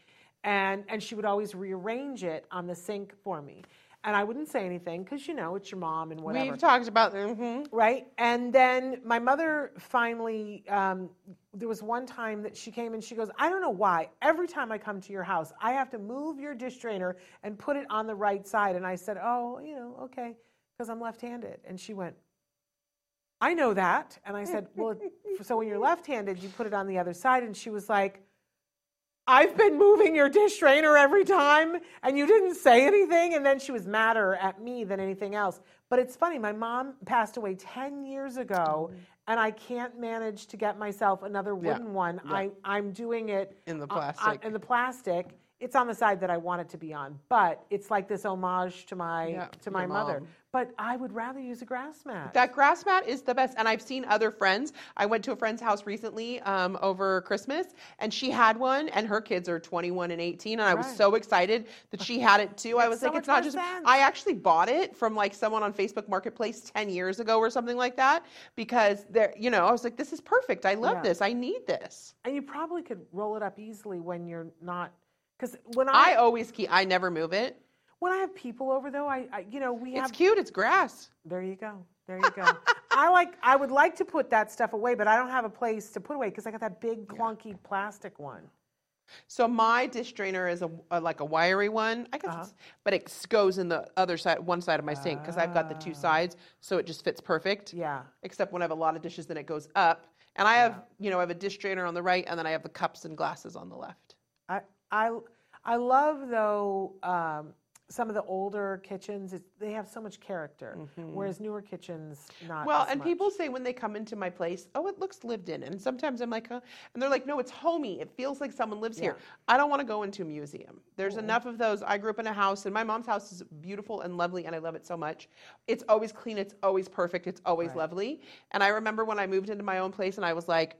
And, and she would always rearrange it on the sink for me. And I wouldn't say anything because, you know, it's your mom and whatever we've talked about. mhm. right? And then my mother finally, um, there was one time that she came and she goes, I don't know why. Every time I come to your house, I have to move your dish drainer and put it on the right side. And I said, Oh, you know, okay, because I'm left handed. And she went, I know that. And I said, Well, so when you're left handed, you put it on the other side. And she was like, I've been moving your dish drainer every time and you didn't say anything. And then she was madder at me than anything else. But it's funny, my mom passed away 10 years ago and I can't manage to get myself another Mm-hmm. Yeah, wooden one. yeah. I, I'm doing it In the plastic. in the plastic. It's on the side that I want it to be on, but it's like this homage to my Yeah, to my mother. mom. But I would rather use a grass mat. That grass mat is the best. And I've seen other friends. I went to a friend's house recently um, over Christmas, and she had one, and her kids are 21 and 18. And I was Right. so excited that she had it too. I was so like, it's not just. sense. I actually bought it from like someone on Facebook Marketplace 10 years ago or something like that because there, you know, I was like, this is perfect. I love Yeah. this. I need this. and you probably could roll it up easily when you're not because when I I, always keep. I never move it. when I have people over though, I, I you know we have. It's cute. It's grass. There you go. There you go. I like. I would like to put that stuff away, but I don't have a place to put away because I got that big clunky plastic one. So my dish drainer is a, a like a wiry one. I guess, Uh-huh. it's, but it goes in the other side, one side of my sink because I've got the two sides, so it just fits perfect. Ah. Yeah. Except when I have a lot of dishes, then it goes up, and I have you know I have a dish drainer on the right, and then I have the cups and glasses on the left. I I I love though. Um, some of the older kitchens, it's, they have so much character, whereas newer kitchens not. Mm-hmm. Well, and much. people say when they come into my place, oh, it looks lived in. And sometimes I'm like, huh? And they're like, no, it's homey. It feels like someone lives here. I don't want to go into a museum. There's enough of those. I grew up in a house, and my mom's house is beautiful and lovely, and I love it so much. It's always clean, it's always perfect, it's always Right. lovely. And I remember when I moved into my own place, and I was like,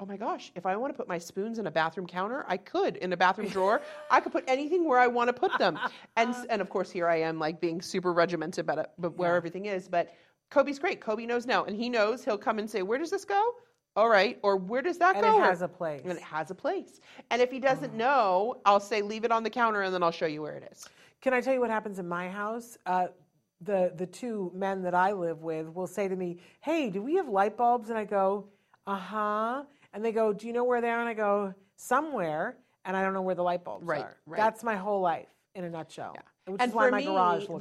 oh my gosh, if I want to put my spoons in a bathroom counter, I could. In a bathroom drawer, I could put anything where I want to put them. And, and of course, here I am, like being super regimented about it, but where Yeah. everything is. But Coby's great. Coby knows now, and he knows he'll come and say, "Where does this go?" All right, or where does that and go? it has a place. and it has a place. And if he doesn't know, I'll say, "Leave it on the counter," and then I'll show you where it is. Can I tell you what happens in my house? Uh, the the two men that I live with will say to me, "Hey, do we have light bulbs?" And I go, "Uh huh." And they go, "Do you know where they are?" And I go, "Somewhere." And I don't know where the light bulbs Right, are. right. That's my whole life in a nutshell. Which and for my me, the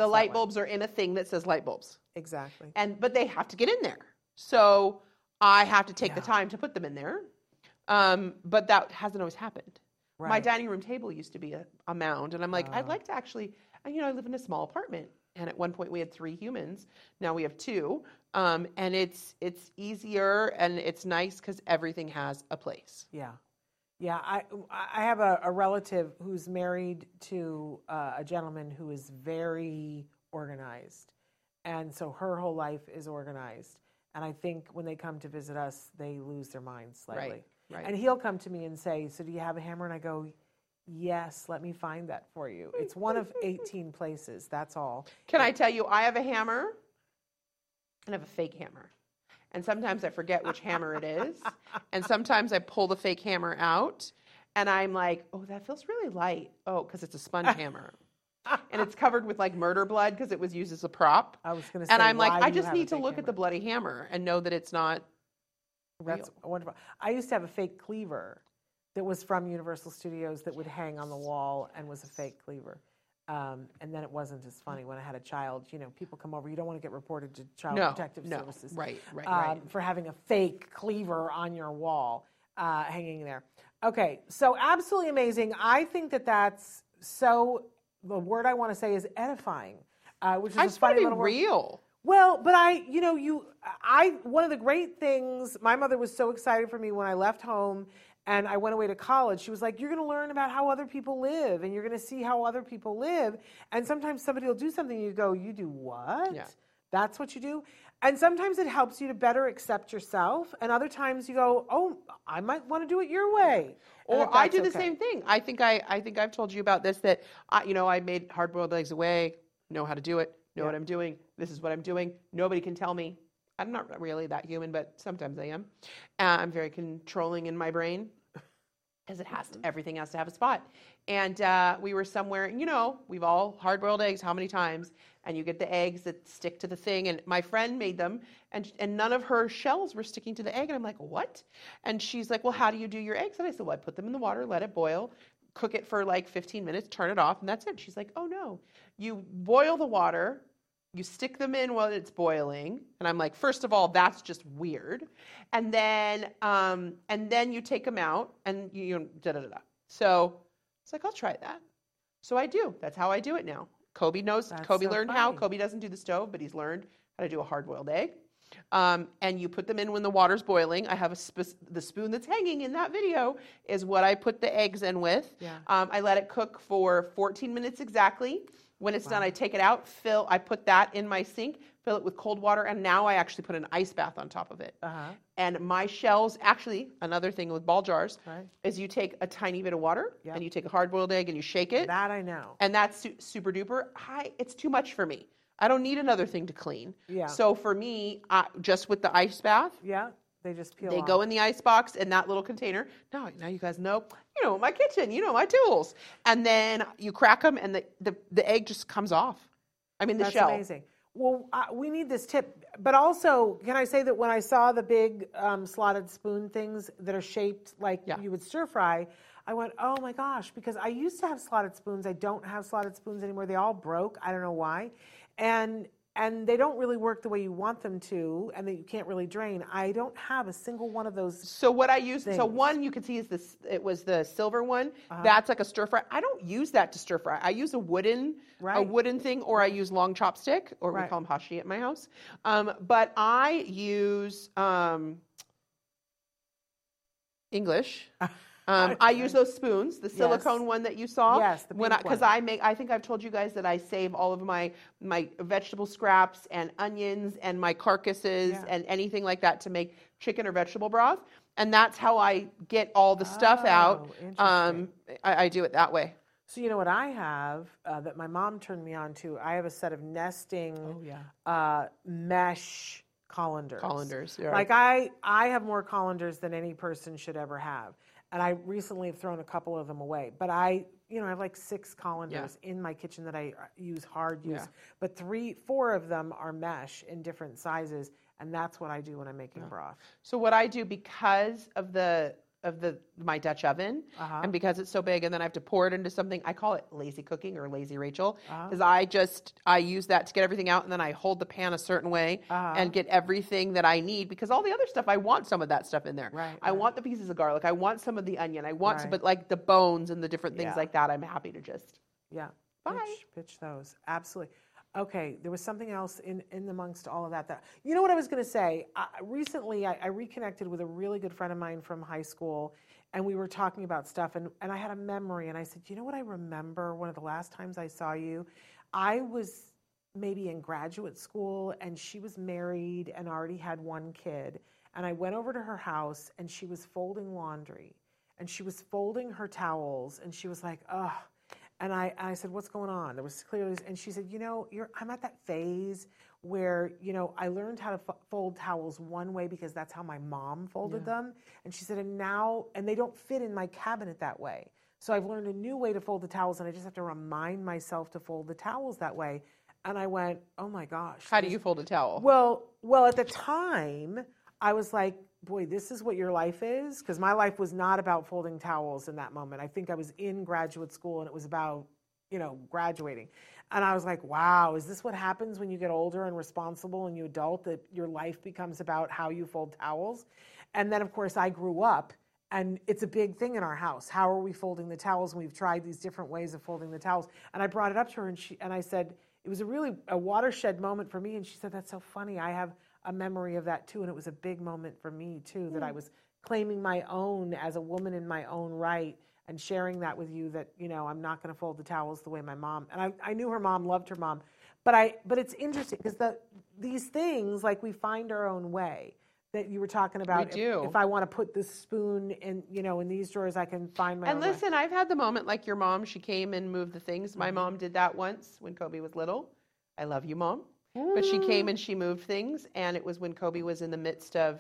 light way. bulbs are in a thing that says light bulbs, Exactly. and but they have to get in there. So I have to take the time to put them in there. Um, but that hasn't always happened. Right. My dining room table used to be a, a mound, and I'm like, I'd Ah. like to actually, and, you know, I live in a small apartment, and at one point we had three humans. Now we have two, um, and it's it's easier and it's nice because everything has a place. Yeah. Yeah, I I have a, a relative who's married to uh, a gentleman who is very organized, and so her whole life is organized. And I think when they come to visit us, they lose their minds slightly. Right, right. And he'll come to me and say, "So do you have a hammer?" And I go, "Yes, let me find that for you. It's one of 18 places. That's all." Can I tell you, I have a hammer and I have a fake hammer. And sometimes I forget which hammer it is. And sometimes I pull the fake hammer out and I'm like, oh, that feels really light. Oh, because it's a sponge hammer. And it's covered with like murder blood because it was used as a prop. I was going to say, And I'm like, I just need to look at the bloody hammer and know that it's not. That's wonderful. I used to have a fake cleaver that was from Universal Studios that would hang on the wall and was a fake cleaver. Um, and then it wasn't as funny when I had a child. You know, people come over. You don't want to get reported to Child No, Protective no, Services, right, right, um, right. for having a fake cleaver on your wall uh, hanging there. Okay, so absolutely amazing. I think that that's so. The word I want to say is edifying, uh, which is I a funny little word. real. Well, but I, you know, you, I, one of the great things, my mother was so excited for me when I left home and I went away to college. She was like, You're going to learn about how other people live and you're going to see how other people live. And sometimes somebody will do something, and you go, You do what? Yeah. That's what you do? And sometimes it helps you to better accept yourself. And other times you go, Oh, I might want to do it your way. Or I do the okay. same thing. I think I, I think I've told you about this that I, you know I made hard boiled eggs away, know how to do it, know what I'm doing. This is what I'm doing. Nobody can tell me. I'm not really that human, but sometimes I am. Uh, I'm very controlling in my brain, as it has to. Everything has to have a spot. And uh, we were somewhere. and You know, we've all hard boiled eggs. How many times? And you get the eggs that stick to the thing. And my friend made them, and and none of her shells were sticking to the egg. And I'm like, what? And she's like, well, how do you do your eggs? And I said, well, I put them in the water, let it boil, cook it for like 15 minutes, turn it off, and that's it. She's like, oh no, you boil the water. You stick them in while it's boiling, and I'm like, first of all, that's just weird, and then, um, and then you take them out, and you, you da da da da. So it's like, I'll try that. So I do. That's how I do it now. Coby knows. That's Coby so learned how. Coby doesn't do the stove, but he's learned how to do a hard-boiled egg. Um, and you put them in when the water's boiling. I have a sp- the spoon that's hanging in that video is what I put the eggs in with. Yeah. Um, I let it cook for 14 minutes exactly. When it's done, I take it out, fill. I put that in my sink, fill it with cold water, and now I actually put an ice bath on top of it. Uh-huh. And my shells, actually, another thing with ball jars Right. is you take a tiny bit of water Yeah. and you take a hard-boiled egg and you shake it, That I know. and that's su- super duper high. It's too much for me. I don't need another thing to clean. Yeah. So for me, uh, just with the ice bath, Yeah. They just peel they off. go in the ice box in that little container. Now, now you guys know, you know, my kitchen, you know, my tools. And then you crack them and the, the, the egg just comes off. I mean, the That's shell. That's amazing. Well, uh, we need this tip. But also, can I say that when I saw the big um, slotted spoon things that are shaped like Yeah. you would stir fry, I went, oh my gosh, because I used to have slotted spoons. I don't have slotted spoons anymore. They all broke. I don't know why. And and they don't really work the way you want them to, and that you can't really drain. I don't have a single one of those. So what I use, so one you can see is this. It was the silver one. Uh-huh. That's like a stir fry. I don't use that to stir fry. I use a wooden, a wooden thing, or I use long chopstick, or we call them hashi at my house. Um, but I use um, English. Um, I use those spoons, the silicone one that you saw. Yes, the when because one. I make. I think I've told you guys that I save all of my my vegetable scraps and onions and my carcasses Yeah. and anything like that to make chicken or vegetable broth, and that's how I get all the stuff out. Oh, Um, I, I do it that way. So you know what I have uh, that my mom turned me on to. I have a set of nesting Oh, yeah. uh, mesh colanders. Colanders, yeah. Like I, I have more colanders than any person should ever have, and I recently have thrown a couple of them away. But I, you know, I have like six colanders in my kitchen that I uh, use hard use. Yeah. But three, four of them are mesh in different sizes, and that's what I do when I'm making broth. So what I do because of the of the my Dutch oven Uh-huh. and because it's so big and then I have to pour it into something I call it lazy cooking or lazy Rachel Uh-huh. because I just I use that to get everything out and then I hold the pan a certain way Uh-huh. and get everything that I need because all the other stuff I want some of that stuff in there. Right, I right. want the pieces of garlic. I want some of the onion. I want some Right. but like the bones and the different things Yeah. like that I'm happy to just Yeah. Bye. Pitch, pitch those. Absolutely. Okay, there was something else in, in amongst all of that. That you know what I was going to say. Recently, I, I reconnected with a really good friend of mine from high school, and we were talking about stuff. And, and I had a memory, and I said, "You know what? I remember one of the last times I saw you. I was maybe in graduate school, and she was married and already had one kid. And I went over to her house, and she was folding laundry, and she was folding her towels, and she was like, "Ugh." And I, I said, "What's going on?" There was clearly, and she said, "You know, you're, I'm at that phase where you know I learned how to f- fold towels one way because that's how my mom folded them." And she said, "And now, and they don't fit in my cabinet that way. So I've learned a new way to fold the towels, and I just have to remind myself to fold the towels that way." And I went, "Oh my gosh!" How do you fold a towel? well, well, at the time, I was like, boy, this is what your life is? Because my life was not about folding towels in that moment. I think I was in graduate school and it was about, you know, graduating. And I was like, wow, is this what happens when you get older and responsible and you adult that your life becomes about how you fold towels? And then, of course, I grew up and it's a big thing in our house. How are we folding the towels? And we've tried these different ways of folding the towels. And I brought it up to her and she and I said, it was a really a watershed moment for me. And she said, That's so funny. I have a memory of that too. And it was a big moment for me too, that I was claiming my own as a woman in my own right and sharing that with you that, you know, I'm not gonna fold the towels the way my mom and I, I knew her mom loved her mom. But I but it's interesting because the these things like we find our own way that you were talking about. If- do. If, I want to put this spoon in, you know, in these drawers, I can find my And own way. listen, I've had the moment like your mom. She came and moved the things. Mm-hmm. My mom did that once when Coby was little. I love you, mom. But she came and she moved things, and it was when Coby was in the midst of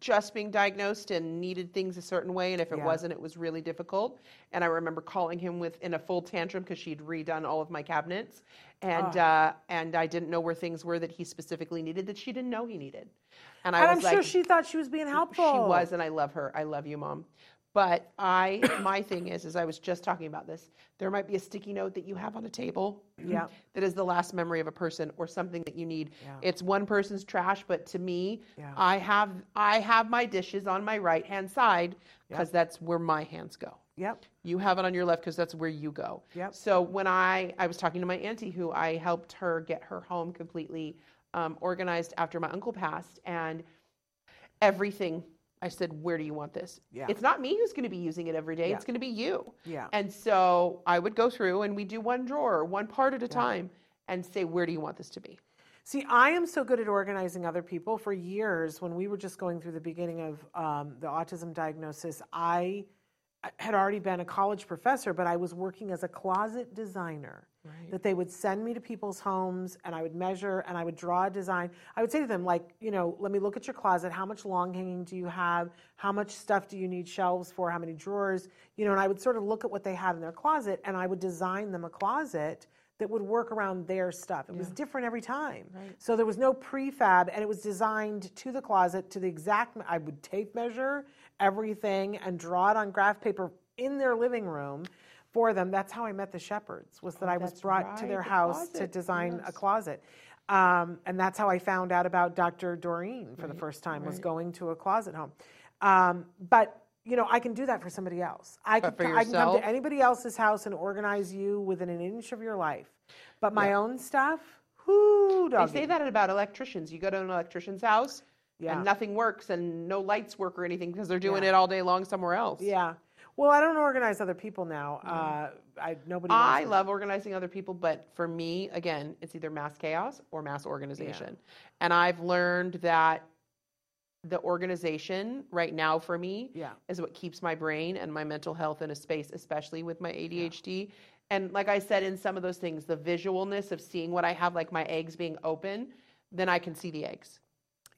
just being diagnosed and needed things a certain way, and if it Yeah. wasn't, it was really difficult. And I remember calling him with in a full tantrum because she'd redone all of my cabinets, and uh, and I didn't know where things were that he specifically needed that she didn't know he needed. And I and I'm was sure she thought she was being helpful. she was, and I love her. I love you, mom. But I, my thing is, is I was just talking about this. There might be a sticky note that you have on a table. Yeah. That is the last memory of a person or something that you need. Yeah. It's one person's trash, but to me, Yeah. I have, I have my dishes on my right hand side because that's where my hands go. Yep. You have it on your left because that's where you go. Yep. So when I I was talking to my auntie who I helped her get her home completely um, organized after my uncle passed, and everything I said, where do you want this? Yeah. It's not me who's going to be using it every day. Yeah. It's going to be you. Yeah. And so I would go through and we do one drawer, one part at a time, and say, where do you want this to be? See, I am so good at organizing other people. For years, when we were just going through the beginning of um, the autism diagnosis, I I had already been a college professor, but I was working as a closet designer. That they would send me to people's homes and I would measure and I would draw a design. I would say to them, like, you know, let me look at your closet. How much long hanging do you have? How much stuff do you need shelves for? How many drawers? You know, and I would sort of look at what they had in their closet and I would design them a closet that would work around their stuff. It was different every time. So there was no prefab and it was designed to the closet to the exact I would tape measure everything and draw it on graph paper in their living room for them. That's how I met the Shepherds. Was that Oh, I was brought to their the house to closet, design a closet, um, and that's how I found out about Dr. Doreen for the first time. Was going to a closet home, um, but. You know, I can do that for somebody else. I But can, I can come to anybody else's house and organize you within an inch of your life. But my Yeah. own stuff, whoo, They say that about electricians. You go to an electrician's house Yeah. and nothing works and no lights work or anything because they're doing Yeah. it all day long somewhere else. Yeah. Well, I don't organize other people now. Uh, I nobody. I love organizing other people, but for me, again, it's either mass chaos or mass organization. And I've learned that the organization right now for me Yeah. is what keeps my brain and my mental health in a space, especially with my ADHD. And like I said, in some of those things, the visualness of seeing what I have, like my eggs being open, then I can see the eggs.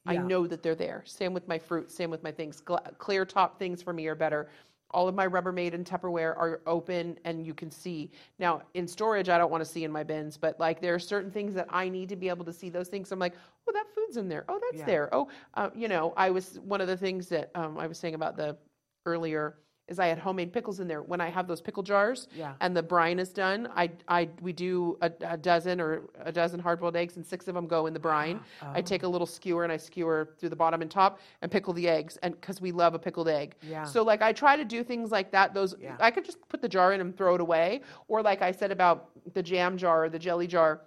I know that they're there. Same with my fruit, same with my things. Gla- clear top things for me are better. All of my Rubbermaid and Tupperware are open and you can see. Now, in storage, I don't want to see in my bins, but like there are certain things that I need to be able to see those things. I'm like, oh, that food's in there. Oh, that's Yeah. there. Oh, uh, you know, I was one of the things that um, I was saying about the earlier is I had homemade pickles in there. When I have those pickle jars Yeah. and the brine is done, I, I we do a, a dozen or a dozen hard-boiled eggs and six of them go in the brine. I take a little skewer and I skewer through the bottom and top and pickle the eggs and because we love a pickled egg. Yeah. So like I try to do things like that. Those Yeah. I could just put the jar in and throw it away. Or like I said about the jam jar or the jelly jar.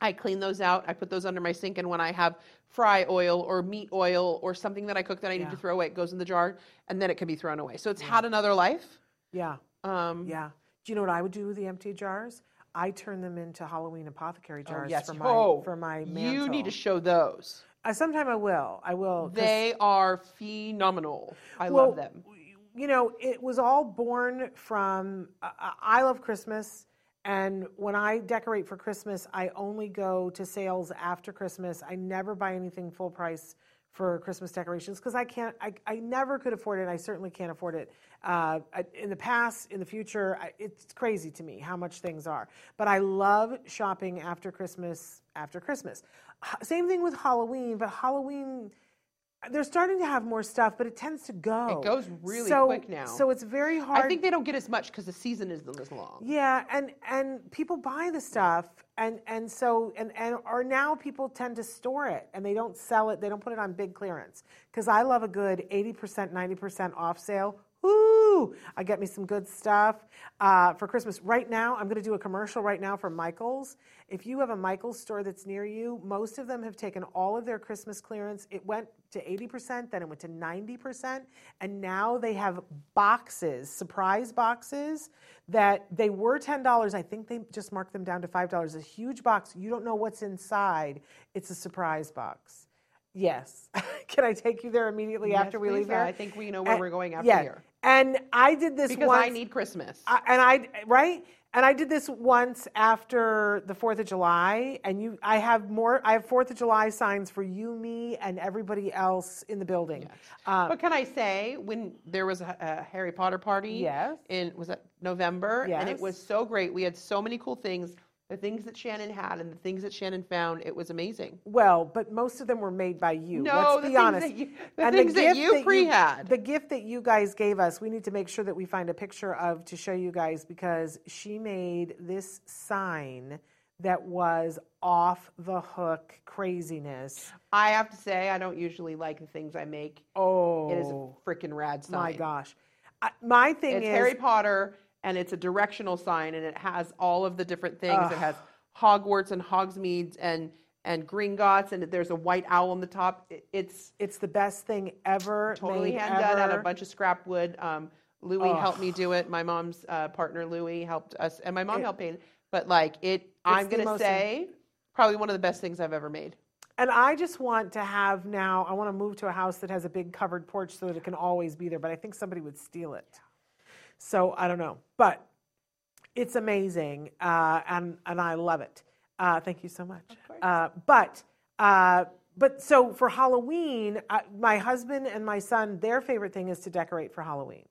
I clean those out. I put those under my sink, and when I have fry oil or meat oil or something that I cook that I need Yeah. to throw away, it goes in the jar, and then it can be thrown away. So it's had another life. Yeah. Um, Yeah. Do you know what I would do with the empty jars? I turn them into Halloween apothecary jars Oh, yes. for my oh, for my mantle. you need to show those. Uh, sometime I will. I will. They are phenomenal. I well, love them. You know, it was all born from. Uh, I love Christmas, and when I decorate for Christmas, I only go to sales after Christmas. I never buy anything full price for Christmas decorations because I can't. I, I never could afford it. I certainly can't afford it. Uh, in the past, in the future, it's crazy to me how much things are. But I love shopping after Christmas. After Christmas, same thing with Halloween. But Halloween they're starting to have more stuff, but it tends to go. It goes really So- quick now. So it's very hard. I think they don't get as much because the season isn't as long. yeah, and and people buy the stuff, and and so and and or now people tend to store it, and they don't sell it. They don't put it on big clearance because I love a good eighty percent, ninety percent off sale. Woo! I get me some good stuff uh, for Christmas. Right now, I'm going to do a commercial right now for Michaels. If you have a Michaels store that's near you, most of them have taken all of their Christmas clearance. It went to 80%, then it went to 90%, and now they have boxes, surprise boxes that they were $10. I think they just marked them down to $5. A huge box. You don't know what's inside. It's a surprise box. Yes. Can I take you there immediately Yes, after we please. leave here? I think we know where And- we're going after yeah. here. And I did this Because once. I need Christmas. I, and I right, and I did this once after the Fourth of July, and you, I have more. I have Fourth of July signs for you, me, and everybody else in the building. Uh, but can I say, when there was a, a Harry Potter party Yes. in, was that November? Yes. And it was so great. We had so many cool things. The things that Shannon had and the things that Shannon found, it was amazing. well, but most of them were made by you. No, let's the be honest. that you- the And things that you pre-had. The gift that you guys gave us, we need to make sure that we find a picture of to show you guys because she made this sign that was off the hook craziness. I have to say, I don't usually like the things I make. Oh, It is a oh. freaking rad sign. my gosh. I, my thing It's is Harry Potter, and it's a directional sign, and it has all of the different things. It has Hogwarts and Hogsmeades and and Gringotts, and there's a white owl on the top. It- It's It's the best thing ever. totally hand done out of a bunch of scrap wood. Um, Louis helped me do it. My mom's uh, partner Louis helped us, and my mom It- helped paint. But like it, I'm gonna say probably one of the best things I've ever made. And I just want to have now. I want to move to a house that has a big covered porch so that it can always be there. But I think somebody would steal it. So I don't know. But it's amazing, uh, and and I love it. Uh, thank you so much. Uh, but. Uh, but so for Halloween, uh, my husband and my son, their favorite thing is to decorate for Halloween.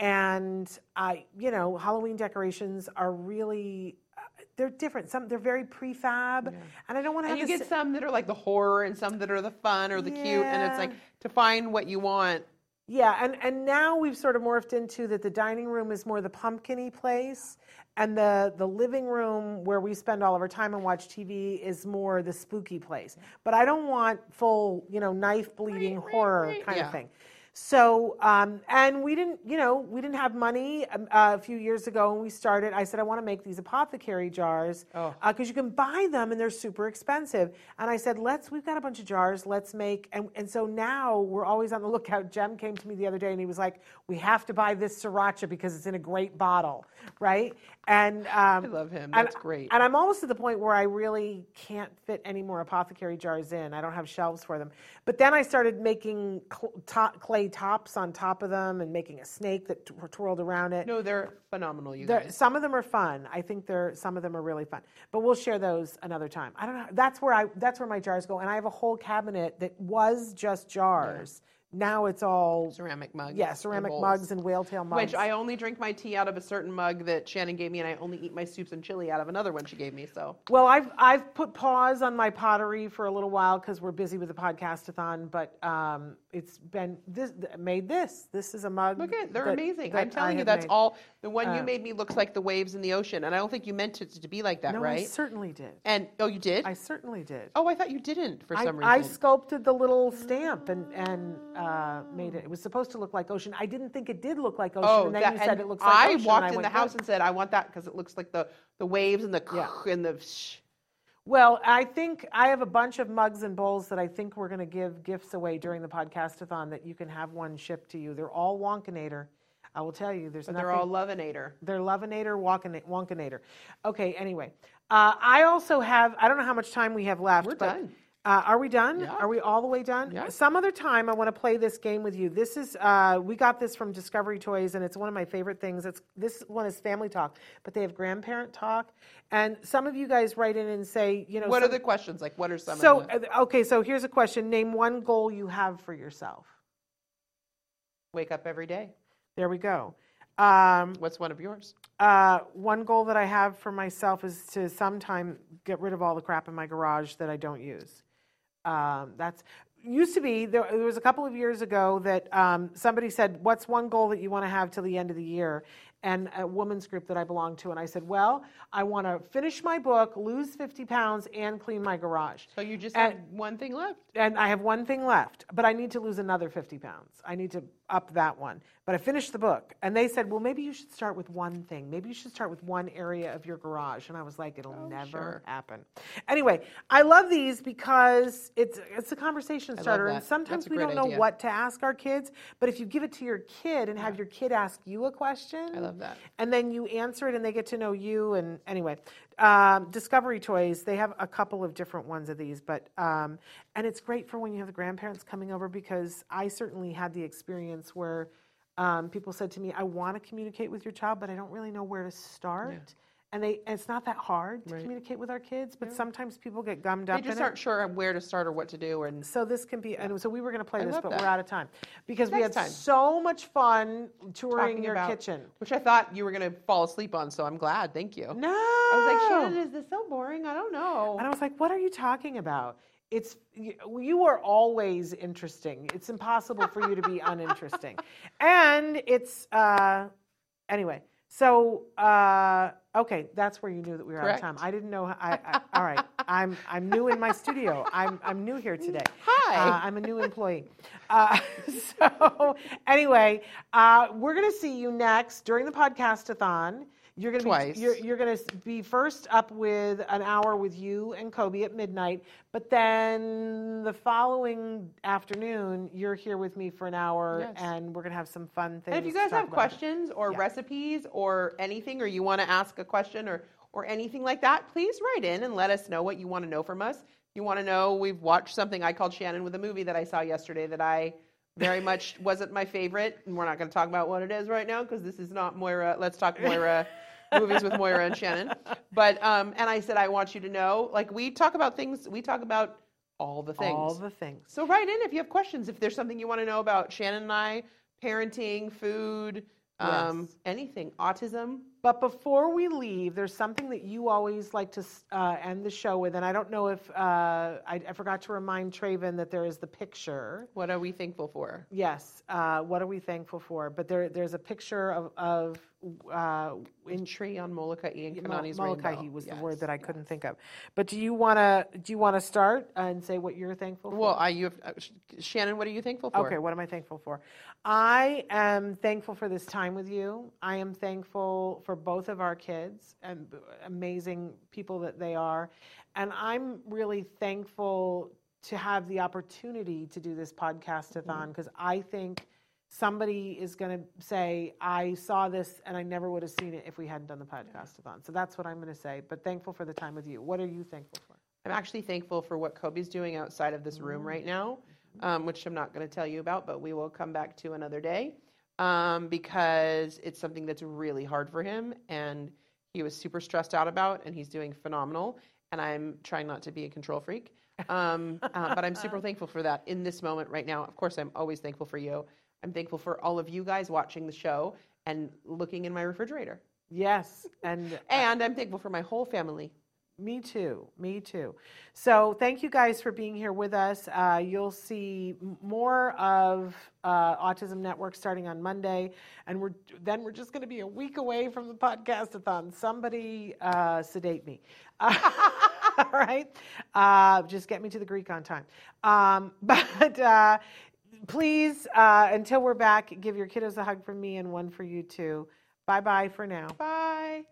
And I, you know, Halloween decorations are really, uh, they're different. Some they're very prefab, and I don't want to And have you get some that are like the horror, and some that are the fun or the cute, and it's like to find what you want. Yeah, and and now we've sort of morphed into that the dining room is more the pumpkiny place, and the the living room where we spend all of our time and watch TV is more the spooky place. But I don't want full, you know, knife bleeding Right, right, horror kind Yeah. of thing. So, um, and we didn't, you know, we didn't have money um, uh, a few years ago when we started. I said, I want to make these apothecary jars Oh. because you can buy them and they're super expensive. And I said, let's, we've got a bunch of jars, let's make, and, and so now we're always on the lookout. Jem came to me the other day and he was like, we have to buy this sriracha because it's in a great bottle, right? And um, I love him. and- That's great. And I'm almost to the point where I really can't fit any more apothecary jars in. I don't have shelves for them. But then I started making cl- to- clay tops on top of them and making a snake that twirled around it. No, they're phenomenal, you They're- guys. some of them are fun. I think they're some of them are really fun. But we'll share those another time. I don't know. That's where I that's where my jars go. And I have a whole cabinet that was just jars. Now it's all Ceramic mugs. yeah, and ceramic bowls. mugs and whale tail mugs. Which I only drink my tea out of a certain mug that Shannon gave me, and I only eat my soups and chili out of another one she gave me. So Well, I've I've put pause on my pottery for a little while because we're busy with the podcastathon. But um, it's been this made this. This is a mug. look at they're that- amazing. that I'm telling you, that's made. all. The one you Uh, made me looks like the waves in the ocean, and I don't think you meant it to be like that, right? No, I certainly did. and oh, you did. I certainly did. oh, I thought you didn't for I, some reason. I sculpted the little stamp and and uh, made it. It was supposed to look like ocean. I didn't think it did look like ocean, Oh, and then that, you said it looks like I ocean. walked I in went, the house and said, "I want that because it looks like the the waves and the Yeah. and the." Shh. Well, I think I have a bunch of mugs and bowls that I think we're going to give gifts away during the podcastathon that you can have one shipped to you. They're all Wonkinator. I will tell you, there's But nothing. they're all Lovinator. They're Lovinator, Wonkina- Wonkinator. Okay, anyway. Uh, I also have, I don't know how much time we have left. We're but, done. Uh, are we done? Yeah. Are we all the way done? Yeah. Some other time, I want to play this game with you. This is, uh, we got this from Discovery Toys, and it's one of my favorite things. It's This one is family talk, but they have grandparent talk. And some of you guys write in and say, you know, What are the questions? Like, what are some? so, of the, uh, okay, so here's a question. Name one goal you have for yourself. wake up every day. There we go. Um, What's one of yours? Uh, one goal that I have for myself is to sometime get rid of all the crap in my garage that I don't use. Um, that's used to be there, there was a couple of years ago that um, somebody said, "What's one goal that you want to have till the end of the year?" And a women's group that I belong to, and I said, "Well, I want to finish my book, lose 50 pounds, and clean my garage." So you just And- have one thing left. and I have one thing left, but I need to lose another 50 pounds. I need to up that one. But I finished the book, and they said, well, maybe you should start with one thing. Maybe you should start with one area of your garage. And I was like, it'll oh, never Oh, sure. happen. Anyway, I love these because it's it's a conversation starter, and sometimes we don't know idea. what to ask our kids. But if you give it to your kid and have your kid ask you a question, I love that. and then you answer it and they get to know you and anyway um, discovery toys they have a couple of different ones of these but um, and it's great for when you have the grandparents coming over because i certainly had the experience where um, people said to me i want to communicate with your child but i don't really know where to start and they and it's not that hard to Right. communicate with our kids but sometimes people get gummed up. they just aren't it sure where to start or what to do. And so this can be and so we were going to play I this but that. we're out of time because we had time. so much fun touring talking your about kitchen which I thought you were going to fall asleep on. So I'm glad. Thank you. no I was like, Shannon, is this so boring? I don't know. And I was like, what are you talking about? It's you, you are always interesting. It's impossible for you to be uninteresting. And it's uh anyway. So uh okay, that's where you knew that we were out of time. I didn't know I, I all right. I'm I'm new in my studio. I'm I'm new here today. Hi. Uh, I'm a new employee. Uh, so anyway, uh, we're going to see you next during the podcast-a-thon. You're going to Twice. be you're, you're to be first up with an hour with you and Coby at midnight, but then the following afternoon you're here with me for an hour, Yes. and we're going to have some fun things. And if you guys have questions or Yeah. recipes or anything, or you want to ask a question or or anything like that, please write in and let us know what you want to know from us. You want to know we've watched something I called Shannon with a movie that I saw yesterday that I very much wasn't my favorite, and we're not going to talk about what it is right now because this is not Moira. Let's talk Moira. movies with Moira and Shannon. But um, and I said I want you to know, like we talk about things, we talk about all the things. all the things. So write in if you have questions. If there's something you want to know about Shannon and I, parenting, food, um, Yes. anything, autism, But before we leave, there's something that you always like to uh, end the show with, and I don't know if uh, I, I, forgot to remind Traven that there is the picture. What are we thankful for? Yes. Uh, what are we thankful for? But there, there's a picture of, of uh, in tree on Molokai and Kanani's Molokai rainbow. was yes, the word that I couldn't yes. think of. But do you want to do you want to start and say what you're thankful for? Well, I you have, uh, Shannon, what are you thankful for? Okay, what am I thankful for? I am thankful for this time with you. I am thankful for both of our kids and amazing people that they are, and I'm really thankful to have the opportunity to do this podcastathon because mm-hmm. I think somebody is going to say, I saw this and I never would have seen it if we hadn't done the podcastathon. So that's what I'm going to say. But thankful for the time with you. What are you thankful for? I'm actually thankful for what Coby's doing outside of this room right now, um, which I'm not going to tell you about, but we will come back to another day um, because it's something that's really hard for him and he was super stressed out about, and he's doing phenomenal. And I'm trying not to be a control freak. Um, uh, but I'm super thankful for that in this moment right now. Of course, I'm always thankful for you. I'm thankful for all of you guys watching the show and looking in my refrigerator. Yes, and and I'm thankful for my whole family. Me too. Me too. So thank you guys for being here with us. Uh, you'll see more of uh, Autism Network starting on Monday, and we're then we're just going to be a week away from the podcastathon. Somebody uh, sedate me. all right, uh, just get me to the Greek on time. Um, but uh, please, uh, until we're back, give your kiddos a hug from me and one for you too. Bye bye for now. Bye.